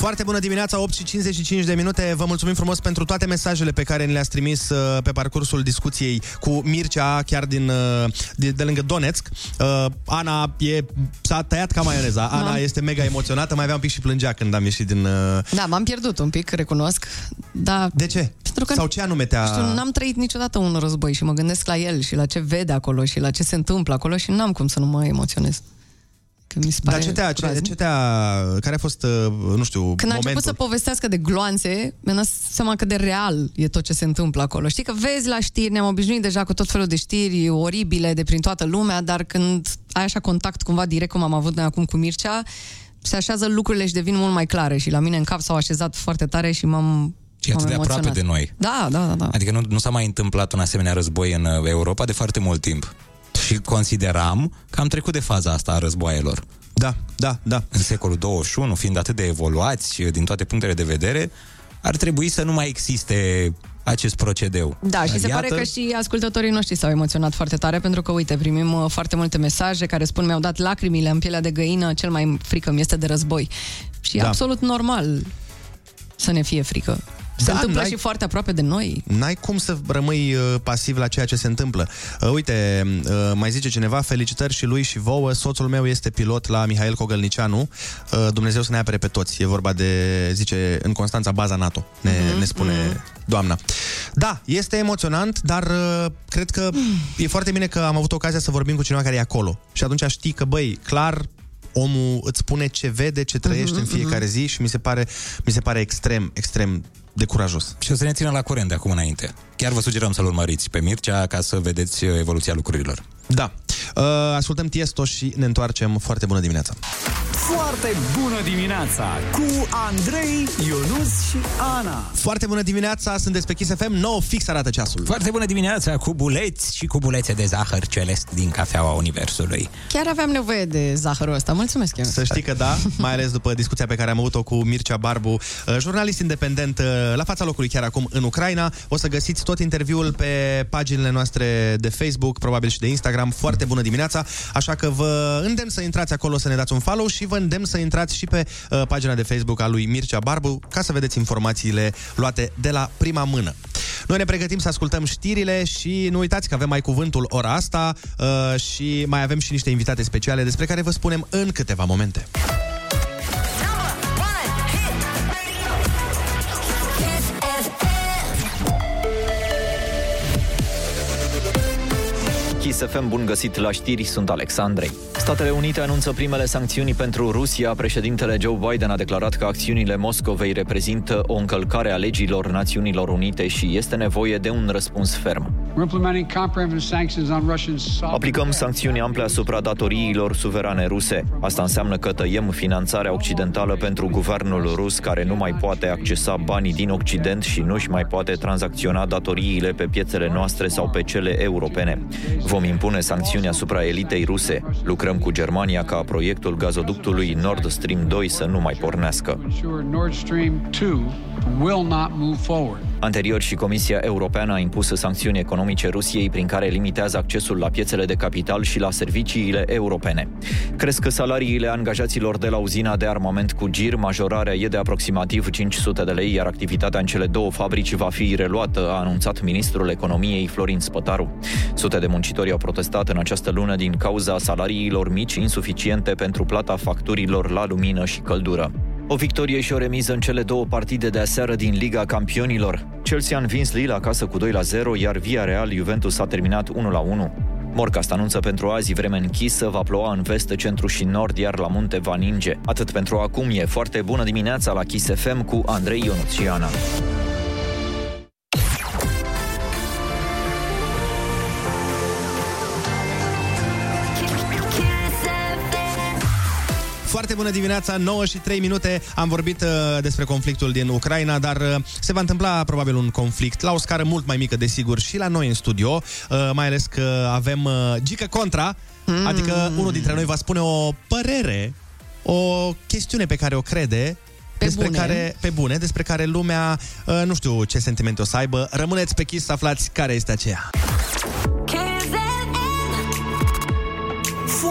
Foarte bună dimineața, 8 și 55 de minute. Vă mulțumim frumos pentru toate mesajele pe care ni le-ați trimis uh, pe parcursul discuției cu Mircea, chiar din, uh, de, de lângă Donetsk. Uh, Ana e, s-a tăiat ca maioneza. Ana Da. este mega emoționată, mai avea un pic și plângea când am ieșit din... Uh... Da, m-am pierdut un pic, recunosc, dar... De ce? Pentru că Sau ce anume te-a... Știu, n-am trăit niciodată un război și mă gândesc la el și la ce vede acolo și la ce se întâmplă acolo și n-am cum să nu mă emoționez. Că mi se pare Dar ce te-a, ce, groaznic. ce te-a, care a fost, uh, nu știu, Când a momentul? început să povestească de gloanțe, mi-am dat seama cât de real e tot ce se întâmplă acolo. Știi că vezi la știri, ne-am obișnuit deja cu tot felul de știri oribile de prin toată lumea, dar când ai așa contact cumva direct cum am avut noi acum cu Mircea, se așează lucrurile și devin mult mai clare și la mine în cap s-au așezat foarte tare și m-am Și atât m-am de aproape emoționat. de noi. Da, da, da, da. Adică nu, nu s-a mai întâmplat un asemenea război în uh, Europa de foarte mult timp. Și consideram că am trecut de faza asta a războaielor. Da, da, da. În secolul 21, fiind atât de evoluați uh, din toate punctele de vedere, ar trebui să nu mai existe acest procedeu. Da, și Dar se pare iată- că și ascultătorii noștri s-au emoționat foarte tare pentru că, uite, primim uh, foarte multe mesaje care spun mi-au dat lacrimile în pielea de găină, cel mai frică mi este de război. Și e Da. absolut normal să ne fie frică. Se Da, întâmplă n-ai- și foarte aproape de noi. N-ai cum să rămâi uh, pasiv la ceea ce se întâmplă. Uh, uite, uh, mai zice cineva, felicitări și lui și vouă, soțul meu este pilot la Mihail Cogălnicianu. Uh, Dumnezeu să ne apere pe toți. E vorba de, zice, în Constanța, baza NATO, ne, Mhm, ne spune doamna. Da, este emoționant, dar uh, cred că e foarte bine că am avut ocazia să vorbim cu cineva care e acolo. Și atunci știi că, băi, clar, omul îți spune ce vede, ce trăiește Mhm, în fiecare zi și mi se pare, mi se pare extrem, extrem de curajos. Și o să ne țină la curent de acum înainte. Chiar vă sugerăm să-l urmăriți pe Mircea ca să vedeți uh, evoluția lucrurilor. Da. Uh, ascultăm Tiesto și ne întoarcem. Foarte bună dimineața! Foarte bună dimineața cu Andrei, Ionus și Ana. Foarte bună dimineața, sunteți pe Kiss FM, 9 fix arată ceasul. Foarte bună dimineața cu buleți și cu bulețe de zahăr celest din cafeaua Universului. Chiar aveam nevoie de zahărul ăsta. Mulțumesc, Ionuț. Să știi că da, mai ales după discuția pe care am avut-o cu Mircea Barbu, uh, jurnalist independent uh, la fața locului chiar acum în Ucraina. O să găsiți tot interviul pe paginile noastre de Facebook, probabil și de Instagram. Foarte bună dimineața, așa că vă îndemn să intrați acolo să ne dați un follow și vă îndemn să intrați și pe uh, pagina de Facebook a lui Mircea Barbu ca să vedeți informațiile luate de la prima mână. Noi ne pregătim să ascultăm știrile și nu uitați că avem mai cuvântul ora asta uh, și mai avem și niște invitate speciale despre care vă spunem în câteva momente. Kiss FM, bun găsit la știri, sunt Alexandrei. Statele Unite anunță primele sancțiuni pentru Rusia. Președintele Joe Biden a declarat că acțiunile Moscovei reprezintă o încălcare a legilor Națiunilor Unite și este nevoie de un răspuns ferm. We're implementing comprehensive sanctions on Russian sovereign Aplicăm sancțiuni ample asupra datoriilor suverane ruse. Asta înseamnă că tăiem finanțarea occidentală pentru guvernul rus care nu mai poate accesa banii din Occident și nu-și mai poate tranzacționa datoriile pe piețele noastre sau pe cele europene. Vom impune sancțiuni asupra elitei ruse. Lucrăm cu Germania ca proiectul gazoductului Nord Stream 2 să nu mai pornească. sure Nord Stream 2 will not move forward. Anterior și Comisia Europeană a impus sancțiuni economice Rusiei prin care limitează accesul la piețele de capital și la serviciile europene. Cresc salariile angajaților de la uzina de armament cu GIR, majorarea e de aproximativ 500 de lei, iar activitatea în cele două fabrici va fi reluată, a anunțat ministrul economiei Florin Spătaru. Sute de muncitori au protestat în această lună din cauza salariilor mici insuficiente pentru plata facturilor la lumină și căldură. O victorie și o remiză în cele două partide de aseară din Liga Campionilor. Chelsea a învins Lille acasă cu 2 la 0, iar Villarreal Juventus a terminat 1 la 1. Morcast anunță pentru azi vreme închisă, va ploua în vest, centru și nord, iar la munte va ninge. Atât pentru acum, e foarte bună dimineața la Kiss FM cu Andrei Ionuțiana. Foarte bună dimineața, 9 și 3 minute. Am vorbit uh, despre conflictul din Ucraina, dar uh, se va întâmpla probabil un conflict la o scară mult mai mică, desigur, și la noi în studio, uh, mai ales că avem uh, Gică Contra, mm. adică unul dintre noi va spune o părere, o chestiune pe care o crede, Pe despre bune. care, pe bune, despre care lumea, uh, nu știu ce sentimente o să aibă. Rămâneți pe chis să aflați care este aceea.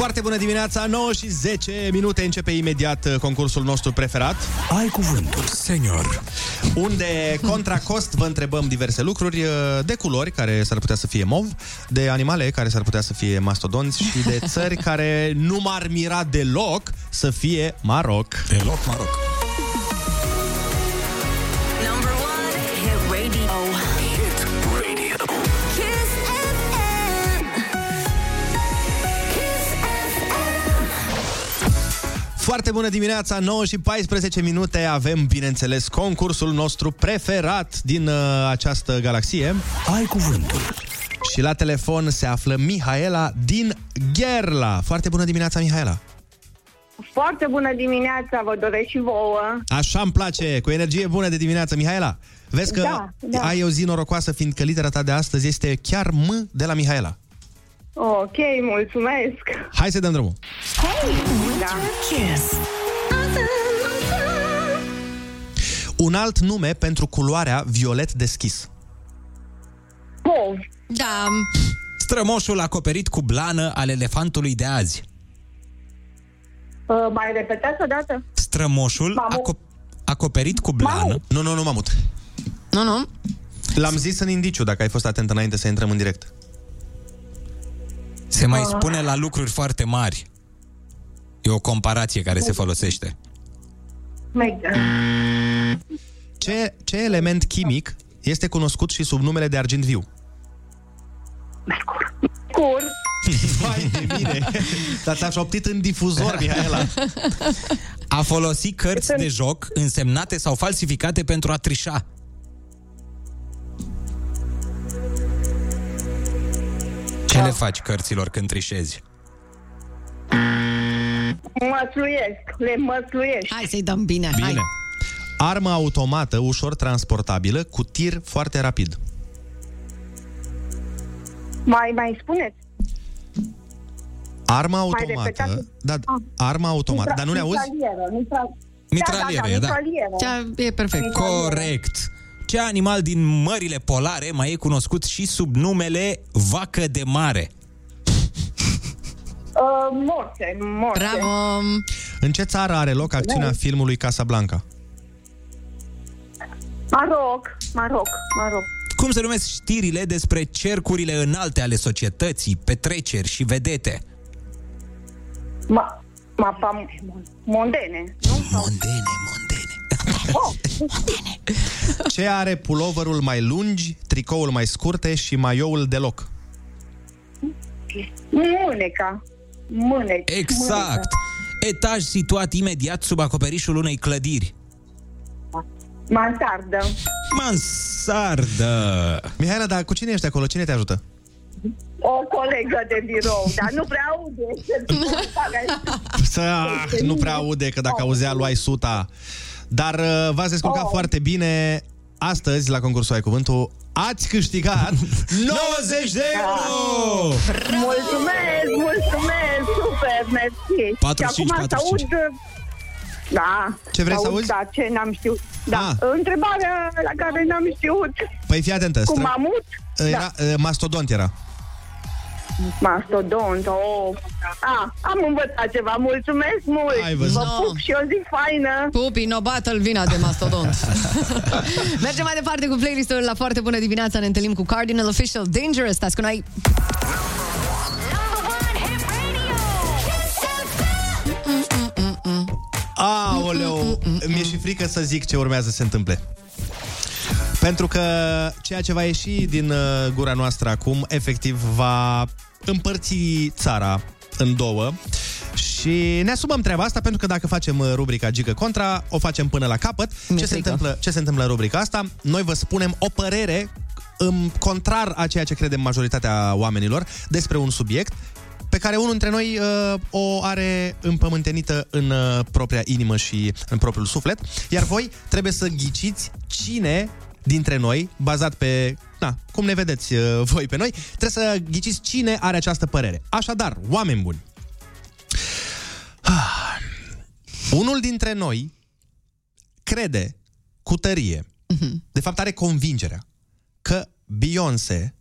Foarte bună dimineața, 9 și 10 minute începe imediat uh, concursul nostru preferat. Ai cuvântul, senior. Unde, contra cost, vă întrebăm diverse lucruri uh, de culori, care s-ar putea să fie mov, de animale, care s-ar putea să fie mastodonți și de țări care nu m-ar mira deloc să fie Maroc. Deloc Maroc. Foarte bună dimineața, 9 și 14 minute Avem, bineînțeles, concursul nostru preferat din uh, această galaxie Ai cuvântul. Și la telefon se află Mihaela din Gherla Foarte bună dimineața, Mihaela Foarte bună dimineața, vă doresc și vouă. Așa îmi place, cu energie bună de dimineață Mihaela, vezi că Da, da. ai o zi norocoasă Fiindcă litera ta de astăzi este chiar M de la Mihaela Ok, mulțumesc. Hai să dăm drumul Da. Kiss. Un alt nume pentru culoarea violet deschis Pov. Da, Strămoșul acoperit cu blană al elefantului de azi. Uh, mai repetați o dată? Strămoșul Mamut. aco- acoperit cu blană. Nu, nu, nu, mamut nu, nu. L-am zis în indiciu, dacă ai fost atent înainte să intrăm în direct Se mai spune la lucruri foarte mari. E o comparație care se folosește. Mega. Ce, ce element chimic este cunoscut și sub numele de argint viu? Cur. Vai de mine! Dar ți-a șoptit în difuzor, Mihaela. A folosi cărți de joc însemnate sau falsificate pentru a trișa. Ce le faci cărților când trișezi? Măsluiesc. Le măsluiești. Hai să-i dăm bine. Bine. Hai. Armă automată, ușor transportabilă, cu tir foarte rapid. Mai, mai spuneți? Arma repetați? automată. Da, Ah. arma automată. Mitra- Dar nu le auzi? Mitralieră, mitra- Mitralieră, da, da, e, da, da. mitralieră. Cea, e perfect. Corect. Ce animal din mările polare mai e cunoscut și sub numele vacă de mare? Uh, morse, morse. Bravo. În ce țară are loc acțiunea filmului Casablanca? Maroc, Maroc, Maroc. Cum se numesc știrile despre cercurile înalte ale societății, petreceri și vedete? Ma, mapa mondene, nu? Mondene, mondene. Oh, Ce are puloverul mai lungi, tricoul mai scurte și maioul deloc? mâneca. Mâneci. Exact. Etaj situat imediat sub acoperișul unei clădiri. Mansardă. Mansardă. Mihaela, dar cu cine ești acolo? Cine te ajută? O colegă de birou, dar nu prea aude. Să, ah, nu prea aude, că dacă auzea, luai suta. Dar uh, v-ați descurcat Oh. foarte bine. Astăzi, la concursul Ai Cuvântul, ați câștigat 90 de euro! Mulțumesc, mulțumesc, super, mersi. 45, și acum să 45. aud... Da. Ce vrei să auzi? Da, ce n-am știut. Da, Ah. întrebarea la care n-am știut. Păi fii atentă. Cu stră- mamut? Era, uh, mastodont era. Mastodont, oh. Ah, am învățat ceva, mulțumesc mult. Ai văzut. Vă No. pup și o zi faină. Pupi, no battle, vina de mastodont. Mergem mai departe cu playlistul la foarte bună dimineața. Ne întâlnim cu Cardinal Official Dangerous. Stați cu noi. Aoleu, mi-e și frică să zic ce urmează să se întâmple. Pentru că ceea ce va ieși din uh, gura noastră acum, efectiv, va împărți țara în două și ne asumăm treaba asta pentru că dacă facem uh, rubrica Gică Contra, o facem până la capăt. Mi-e Ce se, frică. întâmplă, ce se întâmplă în rubrica asta? Noi vă spunem o părere în contrar a ceea ce credem majoritatea oamenilor despre un subiect pe care unul dintre noi uh, o are împământenită în uh, propria inimă și în propriul suflet, iar voi trebuie să ghiciți cine dintre noi, bazat pe na, cum ne vedeți uh, voi pe noi, trebuie să ghiciți cine are această părere. Așadar, oameni buni, ah, unul dintre noi crede cu tărie, de fapt are convingerea că Beyoncé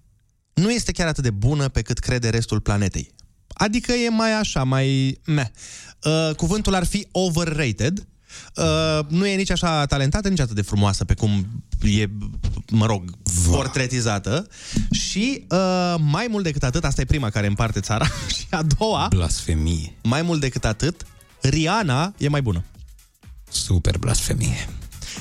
nu este chiar atât de bună pe cât crede restul planetei. Adică e mai așa, mai... Meh. Uh, cuvântul ar fi overrated. Uh, nu e nici așa talentată, nici atât de frumoasă pe cum e, mă rog, portretizată. Și uh, mai mult decât atât, asta e prima care împarte țara, și a doua, Blasfemie. mai mult decât atât, Rihanna e mai bună. Super blasfemie.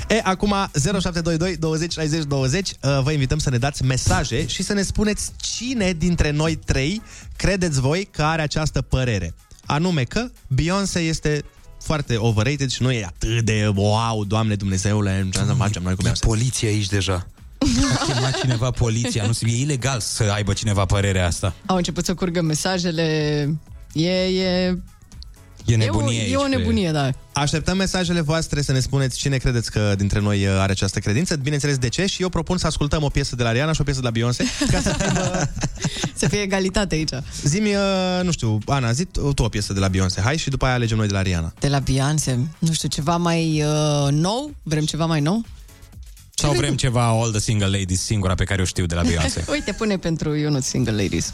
E, acum 0722 20 60 20 uh, Vă invităm să ne dați mesaje Și să ne spuneți cine dintre noi trei Credeți voi că are această părere Anume că Beyoncé este foarte overrated și nu e atât de wow, doamne Dumnezeule, ce să facem noi cu Beyoncé. Poliția aici deja. A chemat cineva poliția. Nu, e ilegal să aibă cineva părerea asta. Au început să curgă mesajele. E, e, E e, o, nebunie aici. e o pe- nebunie, da. Așteptăm mesajele voastre să ne spuneți cine credeți că dintre noi uh, are această credință, bineînțeles de ce și eu propun să ascultăm o piesă de la Rihanna și o piesă de la Beyoncé ca să fim, uh, Să fie egalitate aici. zi-mi, uh, nu știu, Ana, zi tu o piesă de la Beyoncé, hai și după aia alegem noi de la Rihanna. De la Beyoncé, nu știu, ceva mai uh, nou? Vrem ceva mai nou? Sau vrem ceva All the Single Ladies, singura pe care o știu de la Beyoncé. Uite, pune pentru Ionut Single Ladies.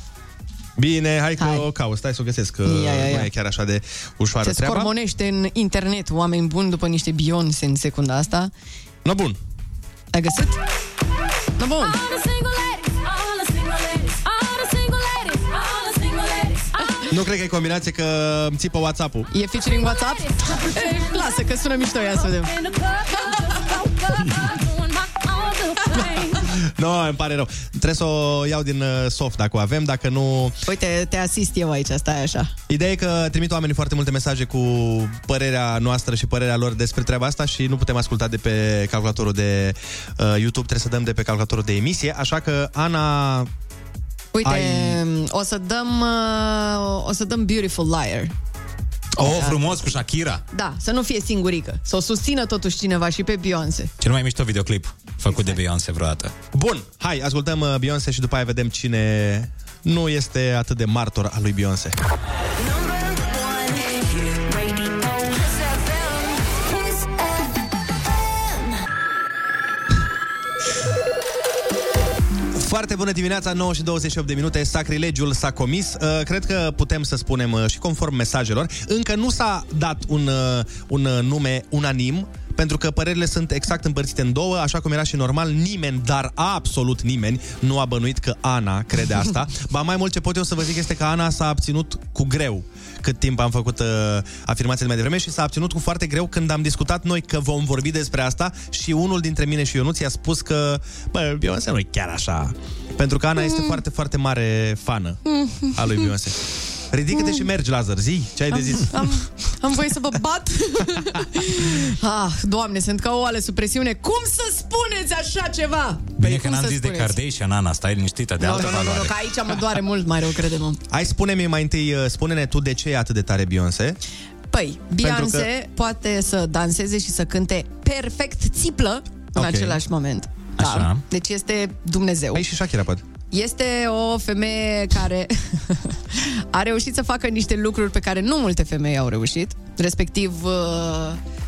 Bine, hai că o caut, stai să o găsesc, că Ia, ia, ia. nu e chiar așa de ușoară Se treaba. scormonește în internet oameni buni după niște Beyoncé în secunda asta. No, bun. Ai găsit? No, bun. Nu cred că e combinație că îmi țipă WhatsApp-ul. E featuring WhatsApp? E, lasă, că sună mișto, ia să vedem. Nu, no, îmi pare rău. Trebuie să o iau din uh, soft dacă o avem, dacă nu... Uite, te asist eu aici, stai așa. Ideea e că trimit oamenii foarte multe mesaje cu părerea noastră și părerea lor despre treaba asta și nu putem asculta de pe calculatorul de uh, YouTube, trebuie să dăm de pe calculatorul de emisie, așa că Ana... Uite, Ai- o să dăm uh, o să dăm Beautiful Liar. Oh, frumos cu Shakira. Da, să nu fie singurică. Să o susțină totuși cineva și pe Beyoncé. Cel mai mișto videoclip făcut de Beyoncé vreodată. Bun, hai, ascultăm uh, Beyoncé și după aia vedem cine nu este atât de martor al lui Beyoncé. Foarte bună dimineața, 9 și 28 de minute, sacrilegiul s-a comis. Uh, cred că putem să spunem uh, și conform mesajelor, încă nu s-a dat un, uh, un uh, nume unanim, pentru că părerile sunt exact împărțite în două, așa cum era și normal, nimeni, dar absolut nimeni, nu a bănuit că Ana crede asta. Ba mai mult ce pot eu să vă zic este că Ana s-a abținut cu greu cât timp am făcut uh, afirmațiile mai devreme și s-a abținut cu foarte greu când am discutat noi că vom vorbi despre asta și unul dintre mine și Ionuț i-a spus că, bă, Beyoncé nu e chiar așa. Pentru că Ana este foarte, foarte mare fană a lui Beyoncé. Ridică-te și mergi, Lazar, zi, ce ai de zis? Am, am voie să vă bat? ah, doamne, sunt ca o ale sub presiune. Cum să spuneți așa ceva? Bine că cum n-am să zis de spuneți? Kardashian, Ana, stai liniștită, de Nu, altă nu, nu, nu, valoare. nu, că aici mă doare mult mai rău, crede-mă. Hai, spune-mi mai întâi, uh, spune-ne tu de ce e atât de tare Beyoncé. Păi, Beyoncé că... poate să danseze și să cânte perfect țiplă în Ok. același moment. Da. Așa. Deci este Dumnezeu. Păi și Shakira, poate. Este o femeie care a reușit să facă niște lucruri pe care nu multe femei au reușit, respectiv uh,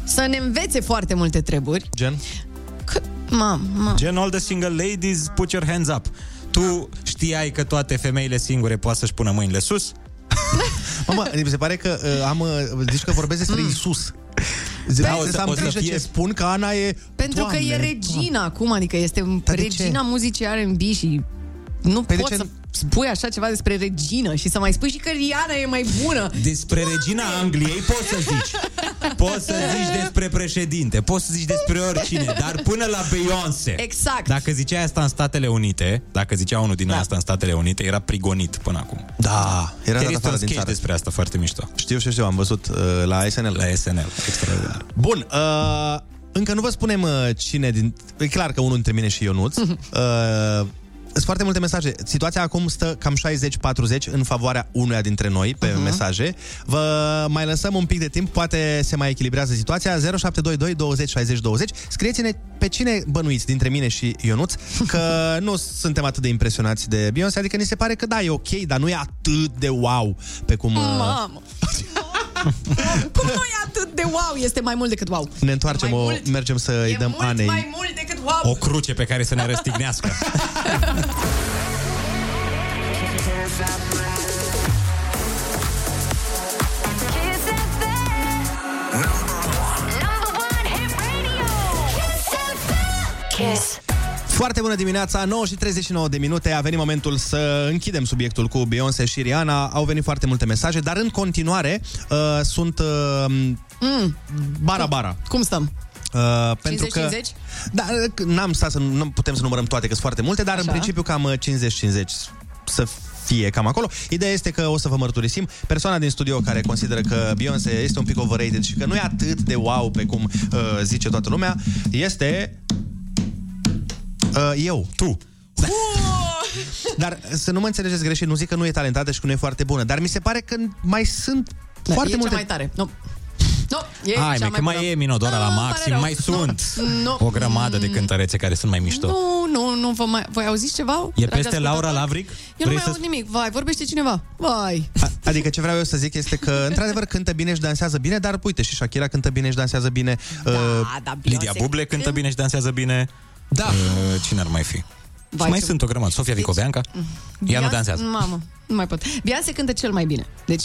să ne învețe foarte multe treburi. Gen? Mam, mam. Gen all the single ladies, put your hands up. Tu știai că toate femeile singure poate să-și pună mâinile sus? Mamă, mi se pare că uh, am, uh, zici că vorbesc despre mm. Isus. Zic, Da, da, o o să- să am o să grijă fie- ce spun, că Ana e... Pentru Doamne, că e regina acum, adică este Dar de regina muzicii R&B și nu Păi de poți ce să spui așa ceva despre regină și să mai spui și că Rihanna e mai bună. Despre regina Angliei poți să zici. Poți să zici despre președinte, poți să zici despre oricine, dar până la Beyoncé. Exact. Dacă zicea asta în Statele Unite, dacă zicea unul din da. asta în Statele Unite, era prigonit până acum. Da, era Chiar dat este un afară din sketch țară. despre asta foarte mișto. Știu, știu, știu, am văzut uh, la SNL. La SNL, extraordinar. Bun, uh, încă nu vă spunem uh, cine din... E clar că unul dintre mine și Ionuț. uh, sunt foarte multe mesaje. Situația acum stă cam 60-40 în favoarea unuia dintre noi pe uh-huh. mesaje. Vă mai lăsăm un pic de timp, poate se mai echilibrează situația. 0722 20 60 20. Scrieți-ne pe cine bănuiți dintre mine și Ionuț că nu suntem atât de impresionați de Beyoncé, adică ni se pare că da, e ok, dar nu e atât de wow pe cum... Uh, Mamă! Cum noi atât de wow este mai mult decât wow? Ne întoarcem, mai o, mult, mergem să-i dăm mult Anei mai mult decât wow. o cruce pe care să ne răstignească. Kiss. Foarte bună dimineața, 9 și 39 de minute. A venit momentul să închidem subiectul cu Beyoncé și Rihanna. Au venit foarte multe mesaje, dar în continuare uh, sunt uh, Mm. bara-bara. Cum stăm? Uh, pentru că 50-50? Da, uh, n-am stat să nu putem să numărăm toate, că sunt foarte multe, dar Așa. Așa. în principiu cam uh, 50-50 să fie cam acolo. Ideea este că o să vă mărturisim persoana din studio care consideră că Beyoncé este un pic overrated și că nu e atât de wow pe cum uh, zice toată lumea, este uh, eu, tu. Dar să nu mă înțelegeți greșit, nu zic că nu e talentată și că nu e foarte bună, dar mi se pare că mai sunt Da, foarte e multe... cea mai tare. Nu. Nu, e Hai, cea mă, că mai bună. e Minodora la Nu, maxim, pare rău. mai sunt Nu. o grămadă de cântărețe care sunt mai mișto. Nu, nu, nu vă mai... Voi auziți ceva? E dragi peste Laura ascultători? Lavric? Eu nu Vrei mai să aud nimic. Vai, vorbește cineva. Vai. A- Adică ce vreau eu să zic este că, într-adevăr, cântă bine și dansează bine, dar uite, și Shakira cântă bine și dansează bine. Da, da, Lidia Buble cântă bine și dansează bine. Da. Uh, cine ar mai fi? Vai, mai ce- sunt o grămadă. Sofia Vicoveanca. Ea nu Beyoncé- dansează. Mamă, nu mai pot. Beyoncé cântă cel mai bine. Deci,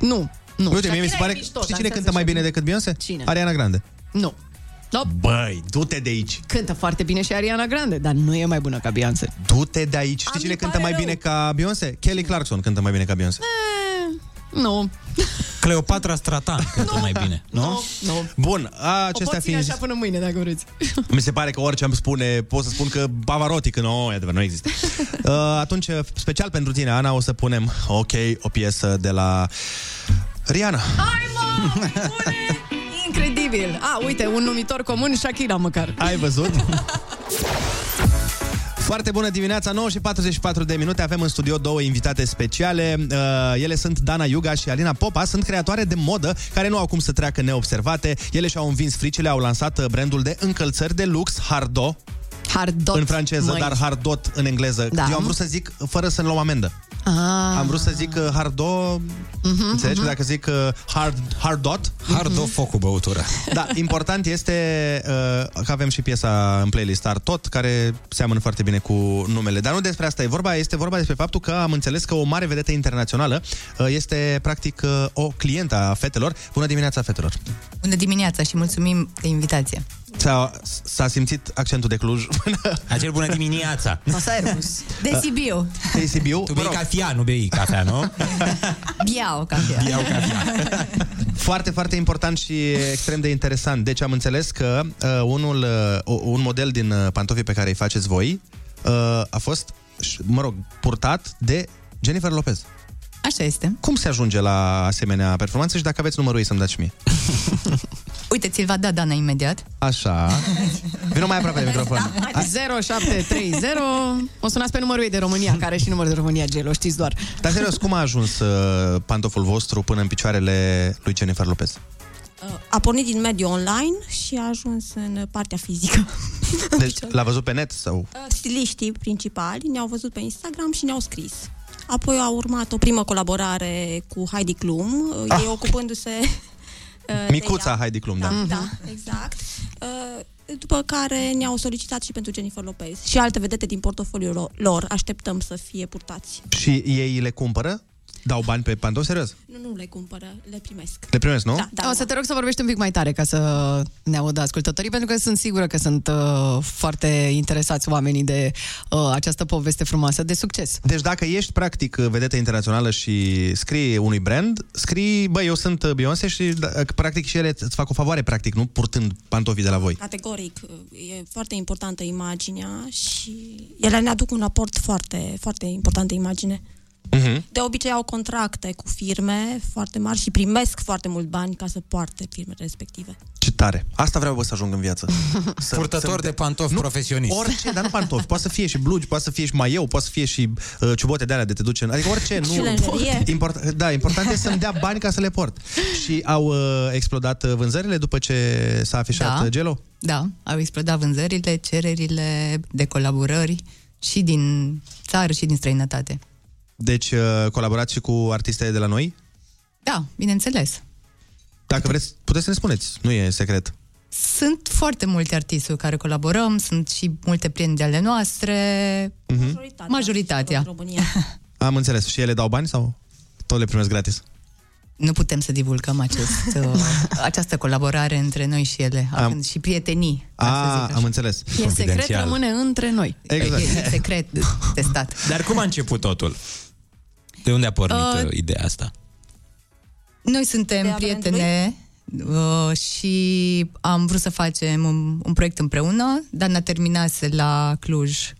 nu. Nu. Uite, mie mi se Shakira pare... e mișto, Știi cine dansează cântă mai și- bine decât Beyoncé? Cine? Ariana Grande. Nu. No. Băi, du-te de aici. Cântă foarte bine și Ariana Grande, dar nu e mai bună ca Beyoncé. Du-te de aici. Știi cine cântă mai bine ca Beyoncé? Kelly Clarkson cântă mai bine ca Beyoncé. Nu. Cleopatra Stratan cântă mai bine, nu? Nu. Bun, O acestea pot ține fiind... așa până mâine, dacă vreți. Mi se pare că orice am spune, pot să spun că Pavarotti, că nu, e adevăr, nu există. uh, atunci, special pentru tine, Ana, o să punem, ok, o piesă de la Rihanna. Hai, mă! Bune! Incredibil! A, uite, un numitor comun, Shakira măcar. Ai văzut? Foarte bună dimineața, 9 și 44 de minute. Avem în studio două invitate speciale. Uh, ele sunt Dana Iuga și Alina Popa. Sunt creatoare de modă care nu au cum să treacă neobservate. Ele și-au învins fricile, au lansat uh, brandul de încălțări de lux Hardo. Hardot. în franceză, măi. dar Hardot în engleză. Da. Eu am vrut să zic fără să-mi luăm amendă. Ah. Am vrut să zic uh, Hardo, Mhm, înțelegi? mhm. Dacă zic uh, hard, Hardot. Hardo foc cu băutură. Da, important este uh, că avem și piesa în playlist Tot, care seamănă foarte bine cu numele. Dar nu despre asta e vorba, este vorba despre faptul că am înțeles că o mare vedetă internațională uh, este practic uh, o clientă a fetelor. Bună dimineața, fetelor! Bună dimineața și mulțumim de invitație. S-a, s-a simțit accentul de Cluj. Acel bună dimineața. Masarus. De Sibiu. De Sibiu? Tu bei cafea, nu bei cafea, nu? Biau cafea. Biau cafea. Foarte, foarte important și extrem de interesant. Deci am înțeles că uh, unul, uh, un model din uh, pantofii pe care îi faceți voi uh, a fost, ș- mă rog, purtat de Jennifer Lopez. Așa este. Cum se ajunge la asemenea performanță și dacă aveți numărul ei să-mi dați și mie? Uite, ți-l va da Dana imediat. Așa. Vino mai aproape de microfon. 0730 O sunați pe numărul ei de România Care are și numărul de România, Gelo, știți doar Dar serios, cum a ajuns uh, pantoful vostru până în picioarele lui Jennifer Lopez? A pornit din mediul online și a ajuns în partea fizică. Deci l-a văzut pe net sau... Stiliștii principali ne-au văzut pe Instagram și ne-au scris. Apoi a urmat o primă colaborare cu Heidi Klum, Ah. ei ocupându-se uh, de Micuța ea. Heidi Klum, da. Da, da, exact. Uh, După care ne-au solicitat și pentru Jennifer Lopez și alte vedete din portofoliul lo- lor. Așteptăm să fie purtați. Și ei le cumpără? Dau bani pe pantofi, serios? Nu, nu le cumpără, le primesc. Le primesc, nu? Da, da, O să te rog să vorbești un pic mai tare ca să ne audă ascultătorii, pentru că sunt sigură că sunt uh, foarte interesați oamenii de uh, această poveste frumoasă de succes. Deci dacă ești practic vedetă internațională și scrii unui brand, scrii, băi, eu sunt Beyoncé și da, practic și ele îți fac o favoare, practic, nu purtând pantofii de la voi. Categoric, e foarte importantă imaginea și ele ne aduc un aport foarte, foarte important de imagine. Uh-huh. De obicei au contracte cu firme foarte mari și primesc foarte mult bani ca să poarte firmele respective. Ce tare. Asta vreau bă, să ajung în viață. Să, Purtător de pantofi profesionist. Orice, dar nu pantofi. Poate să fie și blugi, poate să fie și maieu, poate să fie și uh, ciubote de alea de te duce în... Adică orice, Și nu... lenjerie. Import, da, important este să-mi dea bani ca să le port. Și au uh, explodat uh, vânzările după ce s-a afișat Da. uh, Gelo? Da, au explodat vânzările, cererile de colaborări și din țară și din străinătate. Deci uh, colaborați și cu artiste de la noi? Da, bineînțeles. Dacă vreți, puteți să ne spuneți. Nu e secret. Sunt foarte multe artiști cu care colaborăm, sunt și multe prieteni de ale noastre. Uh-huh. Majoritatea. România. Am înțeles. Și ele dau bani sau tot le primesc gratis? nu putem să divulgăm acest, uh, această colaborare între noi și ele, Am- având și prietenii. ca să zic A, așa. am înțeles. E secret, rămâne între noi. Exact. E, e secret testat. Dar cum a început totul? De unde a pornit Uh, uh, ideea asta? Noi suntem De prietene uh, și am vrut să facem un, un proiect împreună. Dana terminase la Cluj.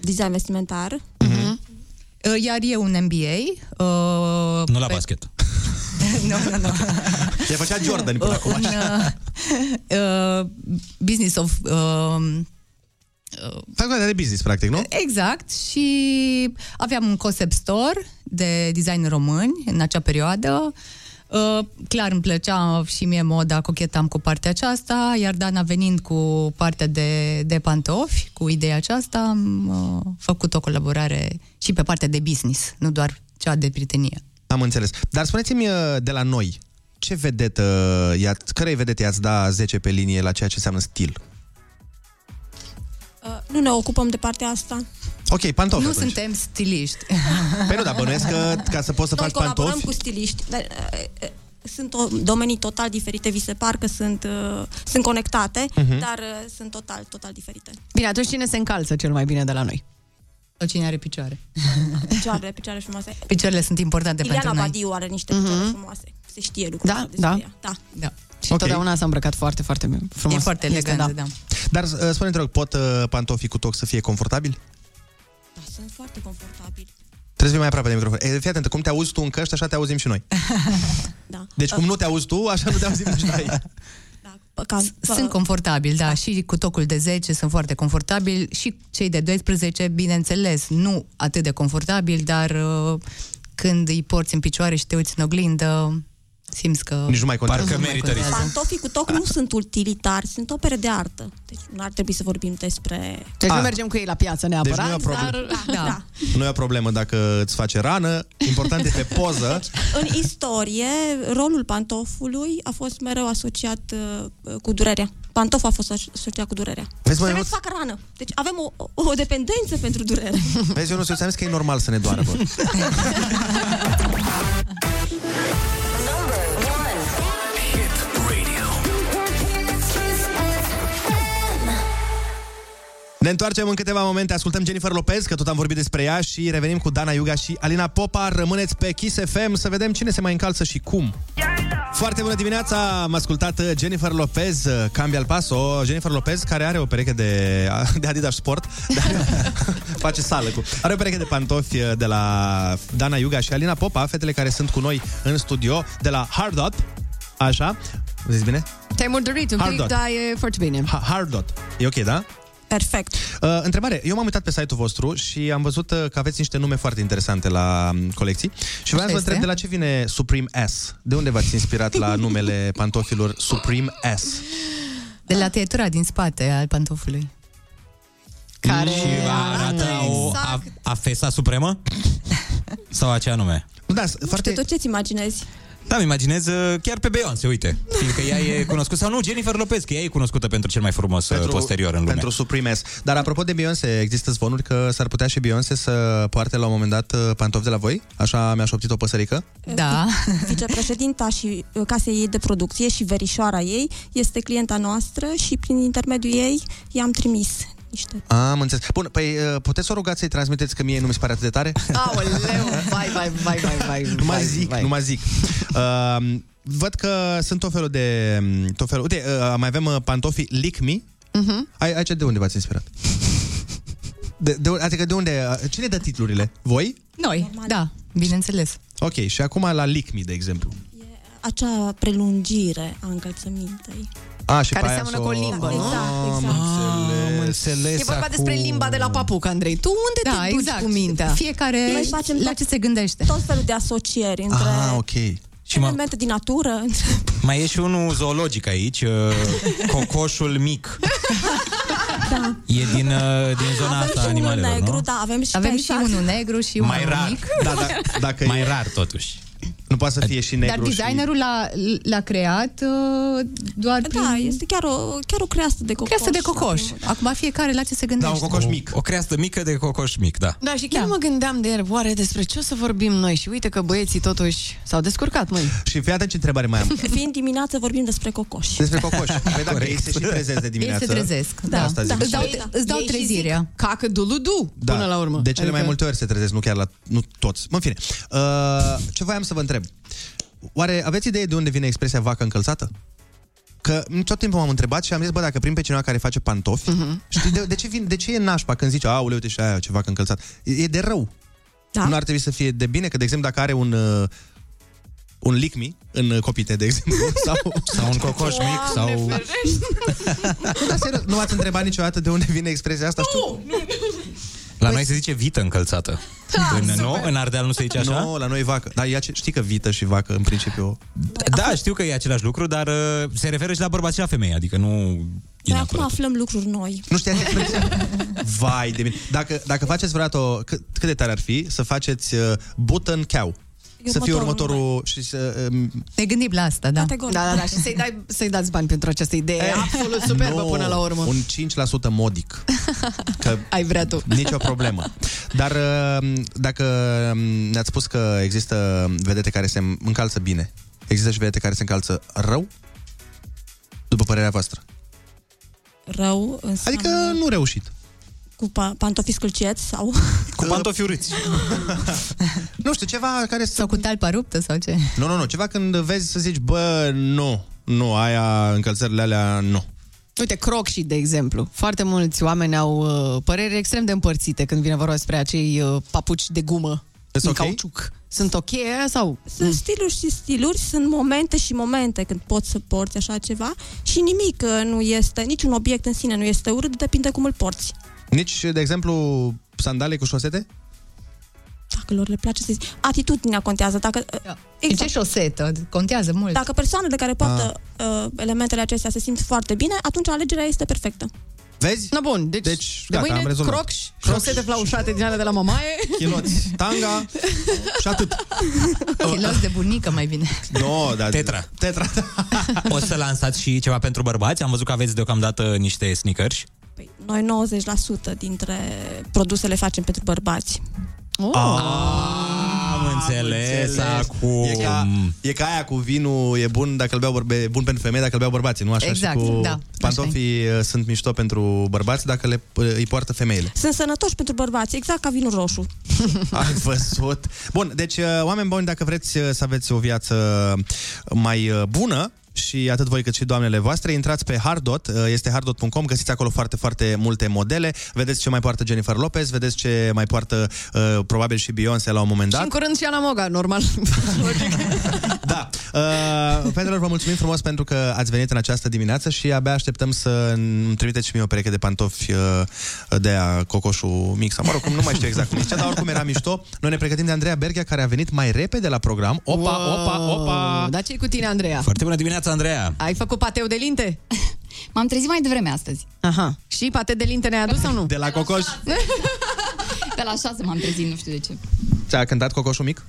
Design vestimentar. Uh, Iar eu un MBA. Uh, Nu la pe- basket. nu, nu, nu. Le făcea Jordan până acum. un uh, uh, business of... Uh, Facultatea de business, practic, nu? Exact, și aveam un concept store de design români în acea perioadă. Uh, clar îmi plăcea și mie moda, cochetam cu partea aceasta, iar Dana venind cu partea de, de pantofi, cu ideea aceasta, am uh, făcut o colaborare și pe partea de business, nu doar cea de prietenie. Am înțeles. Dar spuneți-mi uh, de la noi, ce vedetă, i cărei vedete i-ați da 10 pe linie la ceea ce înseamnă stil? Uh, nu ne ocupăm de partea asta. Ok, pantofi nu atunci. suntem stiliști. Păi nu, dar bănuiesc că ca să poți să Noi faci colaborăm pantofi... cu stiliști. Dar, uh, uh, sunt o, domenii total diferite, vi se par că sunt, uh, sunt conectate, Mhm. dar uh, sunt total, total diferite. Bine, atunci cine se încalță cel mai bine de la noi? Sau cine are picioare. Picioare, picioare frumoase. Picioarele sunt importante Iliana pentru noi. Badiu are niște picioare frumoase. Se știe lucrul Da, ăsta despre da. ea. Da. da. Și okay. totdeauna s-a îmbrăcat foarte, foarte frumos. E foarte Este, elegant, da. Dar uh, spune te rog, pot uh, pantofii cu toc să fie confortabili? da. Sunt foarte confortabili. Trebuie să fii mai aproape de microfon. E, fii atent, cum te auzi tu în căști, așa te auzim și noi. Da. Deci cum nu te auzi tu, așa nu te auzim nici noi. Ca, Sunt confortabili, da, și cu tocul de 10 sunt foarte confortabili și cei de 12, bineînțeles, nu atât de confortabil, dar uh, când îi porți în picioare și te uiți în oglindă, simți că... Nici nu mai contează. Parcă Nu mai merită contează. Pantofii cu toc nu sunt utilitari, sunt opere de artă. Deci nu ar trebui să vorbim despre... Deci nu Ah. mergem cu ei la piață neapărat, Deci nu e o problemă. dar... Da, da. Nu e o problemă dacă îți face rană, important este poză. În istorie, rolul pantofului a fost mereu asociat uh, cu durerea. Pantof a fost aso- asociat cu durerea. Vezi, mă, Trebuie Ionuț? să facă rană. Deci avem o, o, o dependență pentru durere. Vezi, eu nu știu, că e normal să ne doară, bă. Ne întoarcem în câteva momente, ascultăm Jennifer Lopez, că tot am vorbit despre ea și revenim cu Dana Iuga și Alina Popa. Rămâneți pe Kiss FM să vedem cine se mai încalță și cum. Foarte bună dimineața, am ascultat uh, Jennifer Lopez, uh, Cambia al Paso, Jennifer Lopez care are o pereche de, de Adidas Sport, dar face sală cu. Are o pereche de pantofi uh, de la Dana Iuga și Alina Popa, fetele care sunt cu noi în studio, de la Hard Dot, așa, zici bine? Te-ai murdărit un Hard pic, dot. dar e foarte bine. Ha- Hard Dot, e ok, da? Perfect. Uh, întrebare, eu m-am uitat pe site-ul vostru și am văzut uh, că aveți niște nume foarte interesante la um, colecții și vreau să vă este. întreb de la ce vine Supreme S? De unde v-ați inspirat la numele pantofilor Supreme S? De la tăietura din spate al pantofului. Care Și arată o a, afesa supremă? Sau acea nume? Da, Foarte... Tu ce-ți imaginezi? Da, îmi imaginez uh, chiar pe Beyoncé, uite. Fiindcă ea e cunoscută, sau nu, Jennifer Lopez, că ea e cunoscută pentru cel mai frumos pentru, posterior în lume. Pentru Supreme S. Dar apropo de Beyoncé, există zvonuri că s-ar putea și Beyoncé să poarte la un moment dat uh, pantofi de la voi? Așa mi-a șoptit o păsărică? Da. Vicepreședinta și uh, casei ei de producție și verișoara ei este clienta noastră și prin intermediul ei i-am trimis niște... Am înțeles. Bun, păi uh, puteți să o rugați să-i transmiteți că mie nu mi se pare atât de tare? Aoleu, vai, vai, vai, vai, vai. Nu mai vai, zic, vai. nu mai zic. Uh, văd că sunt tot felul de... Tot felul, uite, uh, mai avem uh, pantofii Lick Me. Mhm. Ai, aici de unde v-ați inspirat? De, de, adică de unde... uh, Cine dă titlurile? Voi? Noi, da, bineînțeles. Ok, și acum la Lick Me, de exemplu. Acea prelungire a încălțămintei. A, și Care pe aia seamănă s-o- cu o limbă, nu? Exact, exact. Am înțeles E vorba acum. despre limba de la papuc, Andrei. Tu unde Da, te duci exact. cu mintea? Fiecare Noi facem la tot- ce se gândește. Tot felul de asocieri între Ah, ok. Și mă, elemente din natură. Între... mai e și unul zoologic aici, uh, cocoșul mic. Da. E din, uh, din zona Avem asta și unul animalelor, negru, nu? da, avem și Avem pe și exact. unul negru și Mai unul rar. mic. Da, da, dacă Mai e, rar, totuși. Nu, Nu poate să fie și negru Dar designerul l-a, l-a creat uh, doar prin... Da, este chiar o, chiar o creastă de cocoș. Creastă de cocoș. Acum fiecare la ce se gândește. mic. O, o creastă mică de cocoș mic, da. Da, și chiar da. mă gândeam de ieri, oare despre ce o să vorbim noi? Și uite că băieții totuși s-au descurcat, măi. Și fii atent ce întrebare mai am. Fiind dimineață, vorbim despre cocoș. Despre cocoș. Păi dacă ei se și trezesc de dimineață. Ei se trezesc, da. Asta zic. Îți dau, îți dau Ei și trezirea. zic, Cacă duludu, Da, până la urmă. De cele mai Adică- multe ori se trezesc, nu chiar la... Nu toți. Mă, în fine. Uh, ce voiam să vă întreb? Oare aveți idee de unde vine expresia vacă încălțată? Că tot timpul m-am întrebat și am zis, bă, dacă prin pe cineva care face pantofi, uh-huh. știi de, de, ce vine, de ce e nașpa când zice, aule, uite și aia, ce vacă încălțat? E, e de rău. Da. Nu ar trebui să fie de bine, că, de exemplu, dacă are un... Uh, un licmi în uh, copite, de exemplu, sau... Sau un cocoș mic, sau... Nu, dar serios, nu ați întrebat niciodată de unde vine expresia asta? Știu. La noi se zice vită încălțată. în, nu? în Ardeal nu se zice așa? Nu, la noi vacă. Dar ea, ce- știi că vită și vacă, în principiu... Da, știu că e același lucru, dar uh, se referă și la bărbați și la femei, adică nu... Noi acum aflăm lucruri noi. Nu știați expresia? Vai de mine. Dacă, dacă faceți vreodată, cât, cât de tare ar fi să faceți uh, button cow? Să fie următorul următorul și să... Um, Ne gândim la asta, da. Da, da, da, și să-i, dai, să-i dați bani pentru această idee. E absolut superbă nu, până la urmă. Un 5% modic. Că Ai vrea tu. Nicio problemă. Dar uh, dacă um, ne-ați spus că există vedete care se încalță bine, există și vedete care se încalță rău? După părerea voastră. Rău înseamnă Adică nu reușit. Cu pa- pantofi scâlceți sau... Cu pantofi urâți. nu știu, ceva care să... Sau cu talpa ruptă sau ce? Nu, nu, nu, ceva când vezi să zici, bă, nu, nu, aia, încălțările alea, nu. Uite, crocșii, de exemplu. Foarte mulți oameni au uh, păreri extrem de împărțite când vine vorba despre acei uh, papuci de gumă din ok? cauciuc. Sunt ok aia sau... Sunt stiluri și stiluri, sunt momente și momente când poți să porți așa ceva și nimic uh, nu este, niciun obiect în sine nu este urât, depinde cum îl porți. Nici, de exemplu, sandale cu șosete? Dacă lor le place să zic. Atitudinea contează. Dacă, Exact. Și ce șosetă? Contează mult. Dacă persoanele care poartă uh, elementele acestea se simt foarte bine, atunci alegerea este perfectă. Vezi? Na bun, deci, Deci, de gata, mâine am rezolvat. crocs, șosete flaușate din alea de la mamaie. Chiloți, tanga și atât. Chiloți de bunică mai bine. No, da, Tetra. Tetra. O să lansați și ceva pentru bărbați? Am văzut că aveți deocamdată niște sneakers. Păi, noi 90% dintre produse le facem pentru bărbați. Oh. Am înțeles, acum. E ca, e ca aia cu vinul e bun dacă îl beau bărbe, e bun pentru femei dacă îl beau bărbații, nu așa? Exact, și cu da, așa pantofii uh, sunt mișto pentru bărbați dacă le, uh, îi poartă femeile. Sunt sănătoși pentru bărbați, exact ca vinul roșu. Ai văzut? Bun, deci, uh, oameni buni, dacă vreți uh, să aveți o viață mai uh, bună, și atât voi cât și doamnele voastre, intrați pe Hardot, uh, este hardot.com, găsiți acolo foarte, foarte multe modele, vedeți ce mai poartă Jennifer Lopez, vedeți ce mai poartă uh, probabil și Beyoncé la un moment Și dat. în curând și Ana Moga, normal. Da. Uh, fetelor, vă mulțumim frumos pentru că ați venit în această dimineață și abia așteptăm să îmi trimiteți și mie o pereche de pantofi uh, de a cocoșul mic sau, mă rog, cum nu mai știu exact cum zicea, dar oricum era mișto. Noi ne pregătim de Andreea Berghia, care a venit mai repede la program. Opa, opa, opa! Dar ce cu tine, Andreea? Foarte bună dimineața, Andreea! Ai făcut pateu de linte? M-am trezit mai devreme astăzi. Aha. Și pate de linte ne-ai adus sau nu? De la cocoș? Pe la șase m-am trezit, nu știu de ce. Ți-a cântat cocoșul mic?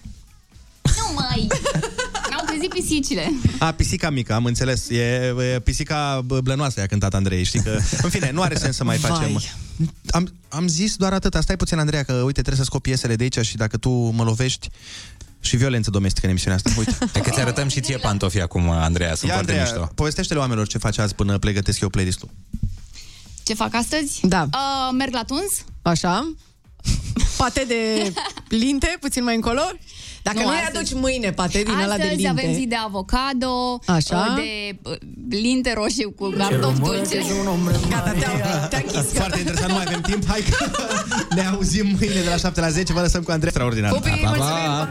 Nu mai! Mi-au trezit pisicile. A, pisica mică, am înțeles. E, e pisica bă, blănoasă, i-a cântat Andrei, știi că... În fine, nu are sens să mai Vai. facem... Am, am zis doar atât. Stai puțin, Andreea, că uite, trebuie să scop piesele de aici și dacă tu mă lovești și violență domestică în emisiunea asta. Uite. Hai că ți arătăm și ție pantofii acum, Andreea, sunt Ia, foarte Andreea, mișto. povestește-le oamenilor ce faci azi până pregătesc eu playlist-ul. Ce fac astăzi? Da. Uh, merg la tuns. Așa. Pate de linte, puțin mai încolo. Dacă nu, Nu, nu astăzi- aduci mâine pate din ăla de Astăzi linte. avem zi de avocado, Așa. uh, de uh, linte roșii cu cartofi dulce. Gata, te-am, te-am închis. Foarte interesant, nu mai avem timp. Hai că ne auzim mâine de la 7 la 10. Vă lăsăm cu Andrei. Extraordinar. Pupii, mulțumim!